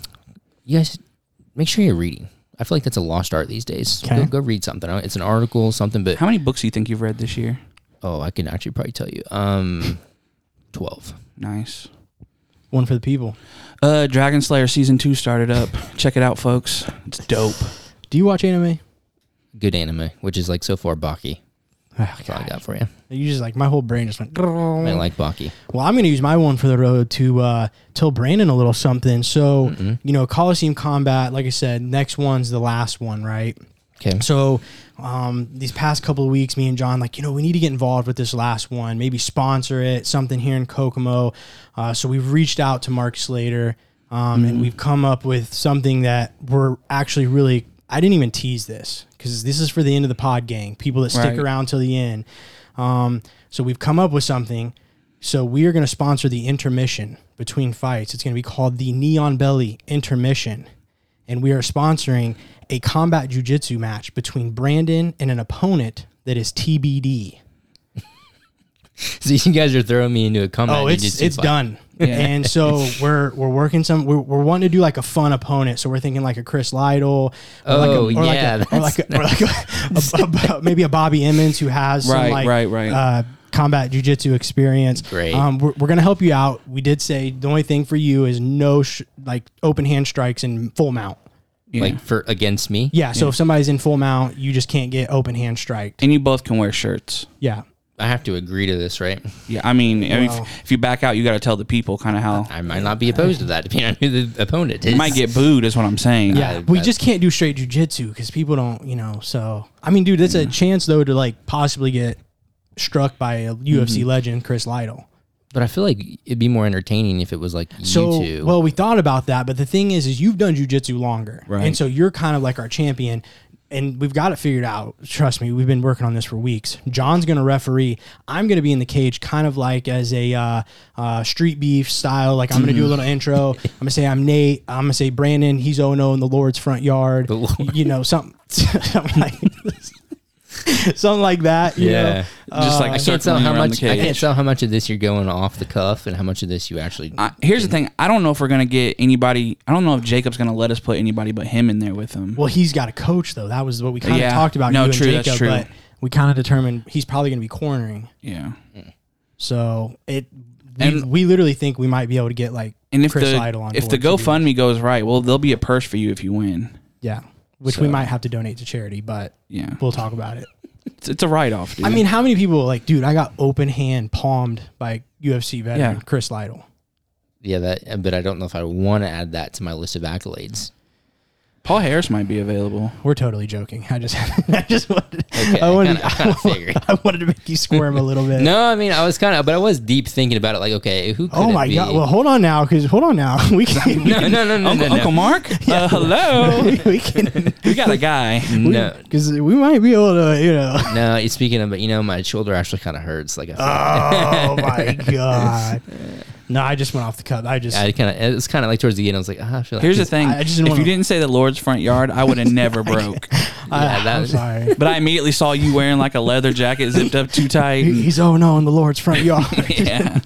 [SPEAKER 3] you guys make sure you're reading. I feel like that's a lost art these days.
[SPEAKER 1] Okay.
[SPEAKER 3] Go, go read something. It's an article, something. But
[SPEAKER 2] How many books do you think you've read this year?
[SPEAKER 3] oh, I can actually probably tell you. Um, [LAUGHS] twelve.
[SPEAKER 2] Nice.
[SPEAKER 1] One for the people.
[SPEAKER 2] Uh, Dragon Slayer season two started up. Check it out, folks. It's dope.
[SPEAKER 1] Do you watch anime?
[SPEAKER 3] Good anime, which is like so far Baki.
[SPEAKER 1] Oh,
[SPEAKER 3] That's all I got for you.
[SPEAKER 1] You just like my whole brain just went.
[SPEAKER 3] I like Baki.
[SPEAKER 1] Well, I'm going to use my one for the road to uh, tell Brandon a little something. So, you know, Coliseum Combat, like I said, next one's the last one, right?
[SPEAKER 3] Okay.
[SPEAKER 1] So, um, these past couple of weeks, me and John, like, you know, we need to get involved with this last one, maybe sponsor it, something here in Kokomo. Uh, so, we've reached out to Mark Slater um, and we've come up with something that we're actually really, I didn't even tease this because this is for the end of the pod gang, people that stick
[SPEAKER 2] Right.
[SPEAKER 1] around till the end. Um, so, we've come up with something. So we are going to sponsor the intermission between fights. It's going to be called the Neon Belly Intermission. And we are sponsoring a combat jujitsu match between Brandon and an opponent that is TBD. [LAUGHS]
[SPEAKER 3] So you guys are throwing me into a combat.
[SPEAKER 1] Oh, it's it's
[SPEAKER 3] fight.
[SPEAKER 1] done. [LAUGHS] And so we're we're working some we're, we're wanting to do like a fun opponent. So we're thinking like a Chris Lytle, or like a,
[SPEAKER 3] Oh,
[SPEAKER 1] or like
[SPEAKER 3] yeah,
[SPEAKER 1] a, or like a, or like [LAUGHS] a, a- a- maybe a Bobby Emmons who has some
[SPEAKER 2] Right,
[SPEAKER 1] like
[SPEAKER 2] right, right.
[SPEAKER 1] Uh, combat jujitsu experience.
[SPEAKER 3] Great.
[SPEAKER 1] Um, we're, we're gonna help you out. We did say the only thing for you is no sh- like open hand strikes and full mount.
[SPEAKER 2] Yeah.
[SPEAKER 3] like for against me.
[SPEAKER 1] Yeah. So if somebody's in full mount, you just can't get open hand striked.
[SPEAKER 2] and you both can wear shirts.
[SPEAKER 1] Yeah.
[SPEAKER 3] I have to agree to this, right?
[SPEAKER 2] Yeah, I mean, I mean,
[SPEAKER 1] Wow.
[SPEAKER 2] if, if you back out, you got to tell the people kind of how
[SPEAKER 3] I might not be opposed to that, depending on who the opponent is.
[SPEAKER 2] you might get booed. Is what I'm saying.
[SPEAKER 1] Yeah,
[SPEAKER 3] I-
[SPEAKER 1] we
[SPEAKER 3] I-
[SPEAKER 1] just can't do straight jujitsu because people don't, you know. So I mean, dude, that's a mm. chance though to like possibly get struck by a UFC mm-hmm. legend, Chris Lytle.
[SPEAKER 3] But I feel like it'd be more entertaining if it was like
[SPEAKER 1] So
[SPEAKER 3] you two.
[SPEAKER 1] well, we thought about that, but the thing is, is you've done jujitsu longer,
[SPEAKER 2] Right.
[SPEAKER 1] And so you're kind of like our champion, and we've got it figured out. Trust me, we've been working on this for weeks. John's gonna referee. I'm gonna be in the cage, kind of like as a uh, uh, street beef style. Like I'm gonna do a little [LAUGHS] intro. I'm gonna say I'm Nate. I'm gonna say Brandon. He's 0 in the Lord's front yard.
[SPEAKER 3] The Lord.
[SPEAKER 1] You know, something, [LAUGHS] something like [LAUGHS] something like that. you
[SPEAKER 3] yeah.
[SPEAKER 1] know?
[SPEAKER 2] Just like uh,
[SPEAKER 3] I can't tell how much. I can't tell how much of this you're going off the cuff and how much of this you actually.
[SPEAKER 2] I, here's the thing. I don't know if we're gonna get anybody. I don't know if Jacob's gonna let us put anybody but him in there with him.
[SPEAKER 1] Well, he's got a coach though. That was what we kind of
[SPEAKER 2] Yeah.
[SPEAKER 1] talked about.
[SPEAKER 2] No,
[SPEAKER 1] you
[SPEAKER 2] true,
[SPEAKER 1] and
[SPEAKER 2] that's
[SPEAKER 1] Jacob,
[SPEAKER 2] true.
[SPEAKER 1] but we kind of determined he's probably going to be cornering.
[SPEAKER 2] yeah.
[SPEAKER 1] So it, we,
[SPEAKER 2] And-
[SPEAKER 1] we literally think we might be able to get like
[SPEAKER 2] And if
[SPEAKER 1] Chris
[SPEAKER 2] the
[SPEAKER 1] Lytle on
[SPEAKER 2] if the
[SPEAKER 1] board to
[SPEAKER 2] GoFundMe goes right, well, there'll be a purse for you if you win.
[SPEAKER 1] yeah, which we might have to donate to charity, but
[SPEAKER 2] Yeah,
[SPEAKER 1] we'll talk about it.
[SPEAKER 2] it's, it's a write off, dude.
[SPEAKER 1] I mean, how many people like, dude? I got open hand palmed by UFC veteran
[SPEAKER 2] Yeah.
[SPEAKER 1] Chris Lytle.
[SPEAKER 3] Yeah, that. But I don't know if I want to add that to my list of accolades.
[SPEAKER 2] Paul Harris might be available.
[SPEAKER 1] We're totally joking. I just, [LAUGHS] I just wanted,
[SPEAKER 3] Okay,
[SPEAKER 1] I
[SPEAKER 3] I
[SPEAKER 1] wanted,
[SPEAKER 3] kinda- I kinda [LAUGHS] figured.
[SPEAKER 1] I wanted to make you squirm a little bit. [LAUGHS]
[SPEAKER 3] No, I mean I was kind of, but I was deep thinking about it. Like, okay, who? Could
[SPEAKER 1] Oh
[SPEAKER 3] it
[SPEAKER 1] my
[SPEAKER 3] be?
[SPEAKER 1] god! Well, hold on now, because hold on now. We can,
[SPEAKER 3] no, no, no, no,
[SPEAKER 2] Uncle,
[SPEAKER 3] no,
[SPEAKER 2] Uncle
[SPEAKER 3] no.
[SPEAKER 2] Mark, uh, hello.
[SPEAKER 1] we can,
[SPEAKER 2] we got a guy.
[SPEAKER 3] no.
[SPEAKER 1] because we might be able to, you know.
[SPEAKER 3] No, speaking of, but you know, my shoulder actually kind of hurts. Like I,
[SPEAKER 1] Oh my god! No, I just went off the cuff. I just,
[SPEAKER 3] I kind of, it's kind of like towards the end. I was like, ah, I feel like
[SPEAKER 2] Here's the
[SPEAKER 3] this-
[SPEAKER 2] thing.
[SPEAKER 1] I just didn't
[SPEAKER 2] if
[SPEAKER 1] wanna-
[SPEAKER 2] you didn't say the Lord's front yard, I would have [LAUGHS] never broke.
[SPEAKER 1] I,
[SPEAKER 3] yeah, that
[SPEAKER 1] I'm
[SPEAKER 3] was-
[SPEAKER 1] sorry.
[SPEAKER 2] But I immediately saw you wearing like a leather jacket zipped up too tight.
[SPEAKER 1] He-
[SPEAKER 2] and-
[SPEAKER 1] He's oh no in the Lord's front yard. [LAUGHS]
[SPEAKER 2] yeah.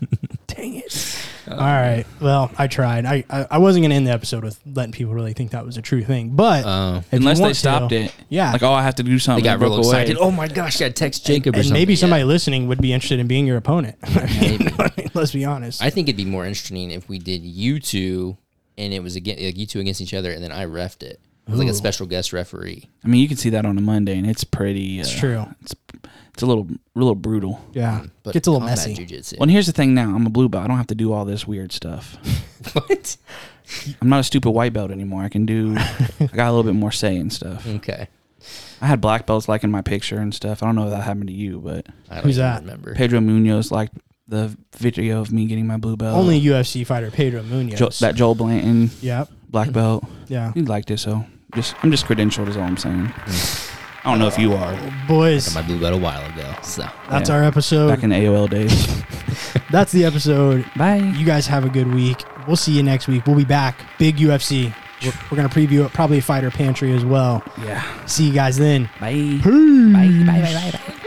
[SPEAKER 1] Dang it! All right. Well, I tried. I, I I wasn't gonna end the episode with letting people really think that was a true thing, but
[SPEAKER 3] Oh.
[SPEAKER 1] if you
[SPEAKER 2] Unless they
[SPEAKER 1] want to-
[SPEAKER 2] stopped it.
[SPEAKER 1] yeah.
[SPEAKER 2] Like, oh, I have to do something.
[SPEAKER 3] They
[SPEAKER 2] something.
[SPEAKER 3] got
[SPEAKER 2] It broke away.
[SPEAKER 3] excited. Oh my gosh, I text Jacob or
[SPEAKER 1] and
[SPEAKER 3] something.
[SPEAKER 1] maybe
[SPEAKER 3] Yeah.
[SPEAKER 1] somebody listening would be interested in being your opponent. [LAUGHS]
[SPEAKER 3] Maybe. [LAUGHS]
[SPEAKER 1] I mean, let's be honest.
[SPEAKER 3] I think it'd be more interesting if we did you two, and it was again like you two against each other, and then I refed it. It was like
[SPEAKER 1] Ooh.
[SPEAKER 3] a special guest referee.
[SPEAKER 2] I mean, you can see that on a Monday, and it's pretty. Uh,
[SPEAKER 1] it's true.
[SPEAKER 2] It's, It's a little, a little brutal.
[SPEAKER 1] Yeah, mm,
[SPEAKER 3] But
[SPEAKER 1] gets a little
[SPEAKER 3] combat
[SPEAKER 1] messy.
[SPEAKER 3] Jiu-jitsu.
[SPEAKER 2] Well, and here's the thing. Now I'm a blue belt. I don't have to do all this weird stuff. [LAUGHS]
[SPEAKER 3] what?
[SPEAKER 2] I'm not a stupid white belt anymore. I can do. I got a little bit more say and stuff.
[SPEAKER 3] Okay.
[SPEAKER 2] I had black belts like in my picture and stuff. I don't know if that happened to you, but
[SPEAKER 3] I don't
[SPEAKER 1] Who's
[SPEAKER 3] even
[SPEAKER 1] that?
[SPEAKER 3] Remember?
[SPEAKER 2] Pedro Munhoz liked the video of me getting my blue belt.
[SPEAKER 1] Only UFC fighter Pedro Munhoz.
[SPEAKER 2] Jo- that Joel Blanton
[SPEAKER 1] Yep.
[SPEAKER 2] black belt.
[SPEAKER 1] Yeah.
[SPEAKER 2] He liked it, so just I'm just credentialed is all I'm saying. Mm. I don't know if you are
[SPEAKER 1] Boys,
[SPEAKER 3] Got my blue belt a while ago. So
[SPEAKER 1] that's
[SPEAKER 2] Yeah.
[SPEAKER 1] our episode.
[SPEAKER 2] back in the AOL days. [LAUGHS]
[SPEAKER 1] That's the episode.
[SPEAKER 2] Bye.
[SPEAKER 1] You guys have a good week. We'll see you next week. We'll be back. Big UFC. We're, we're going to preview it, probably a fighter pantry as well.
[SPEAKER 2] Yeah.
[SPEAKER 1] See you guys then.
[SPEAKER 2] Bye. Bye. Bye. Bye. Bye. Bye.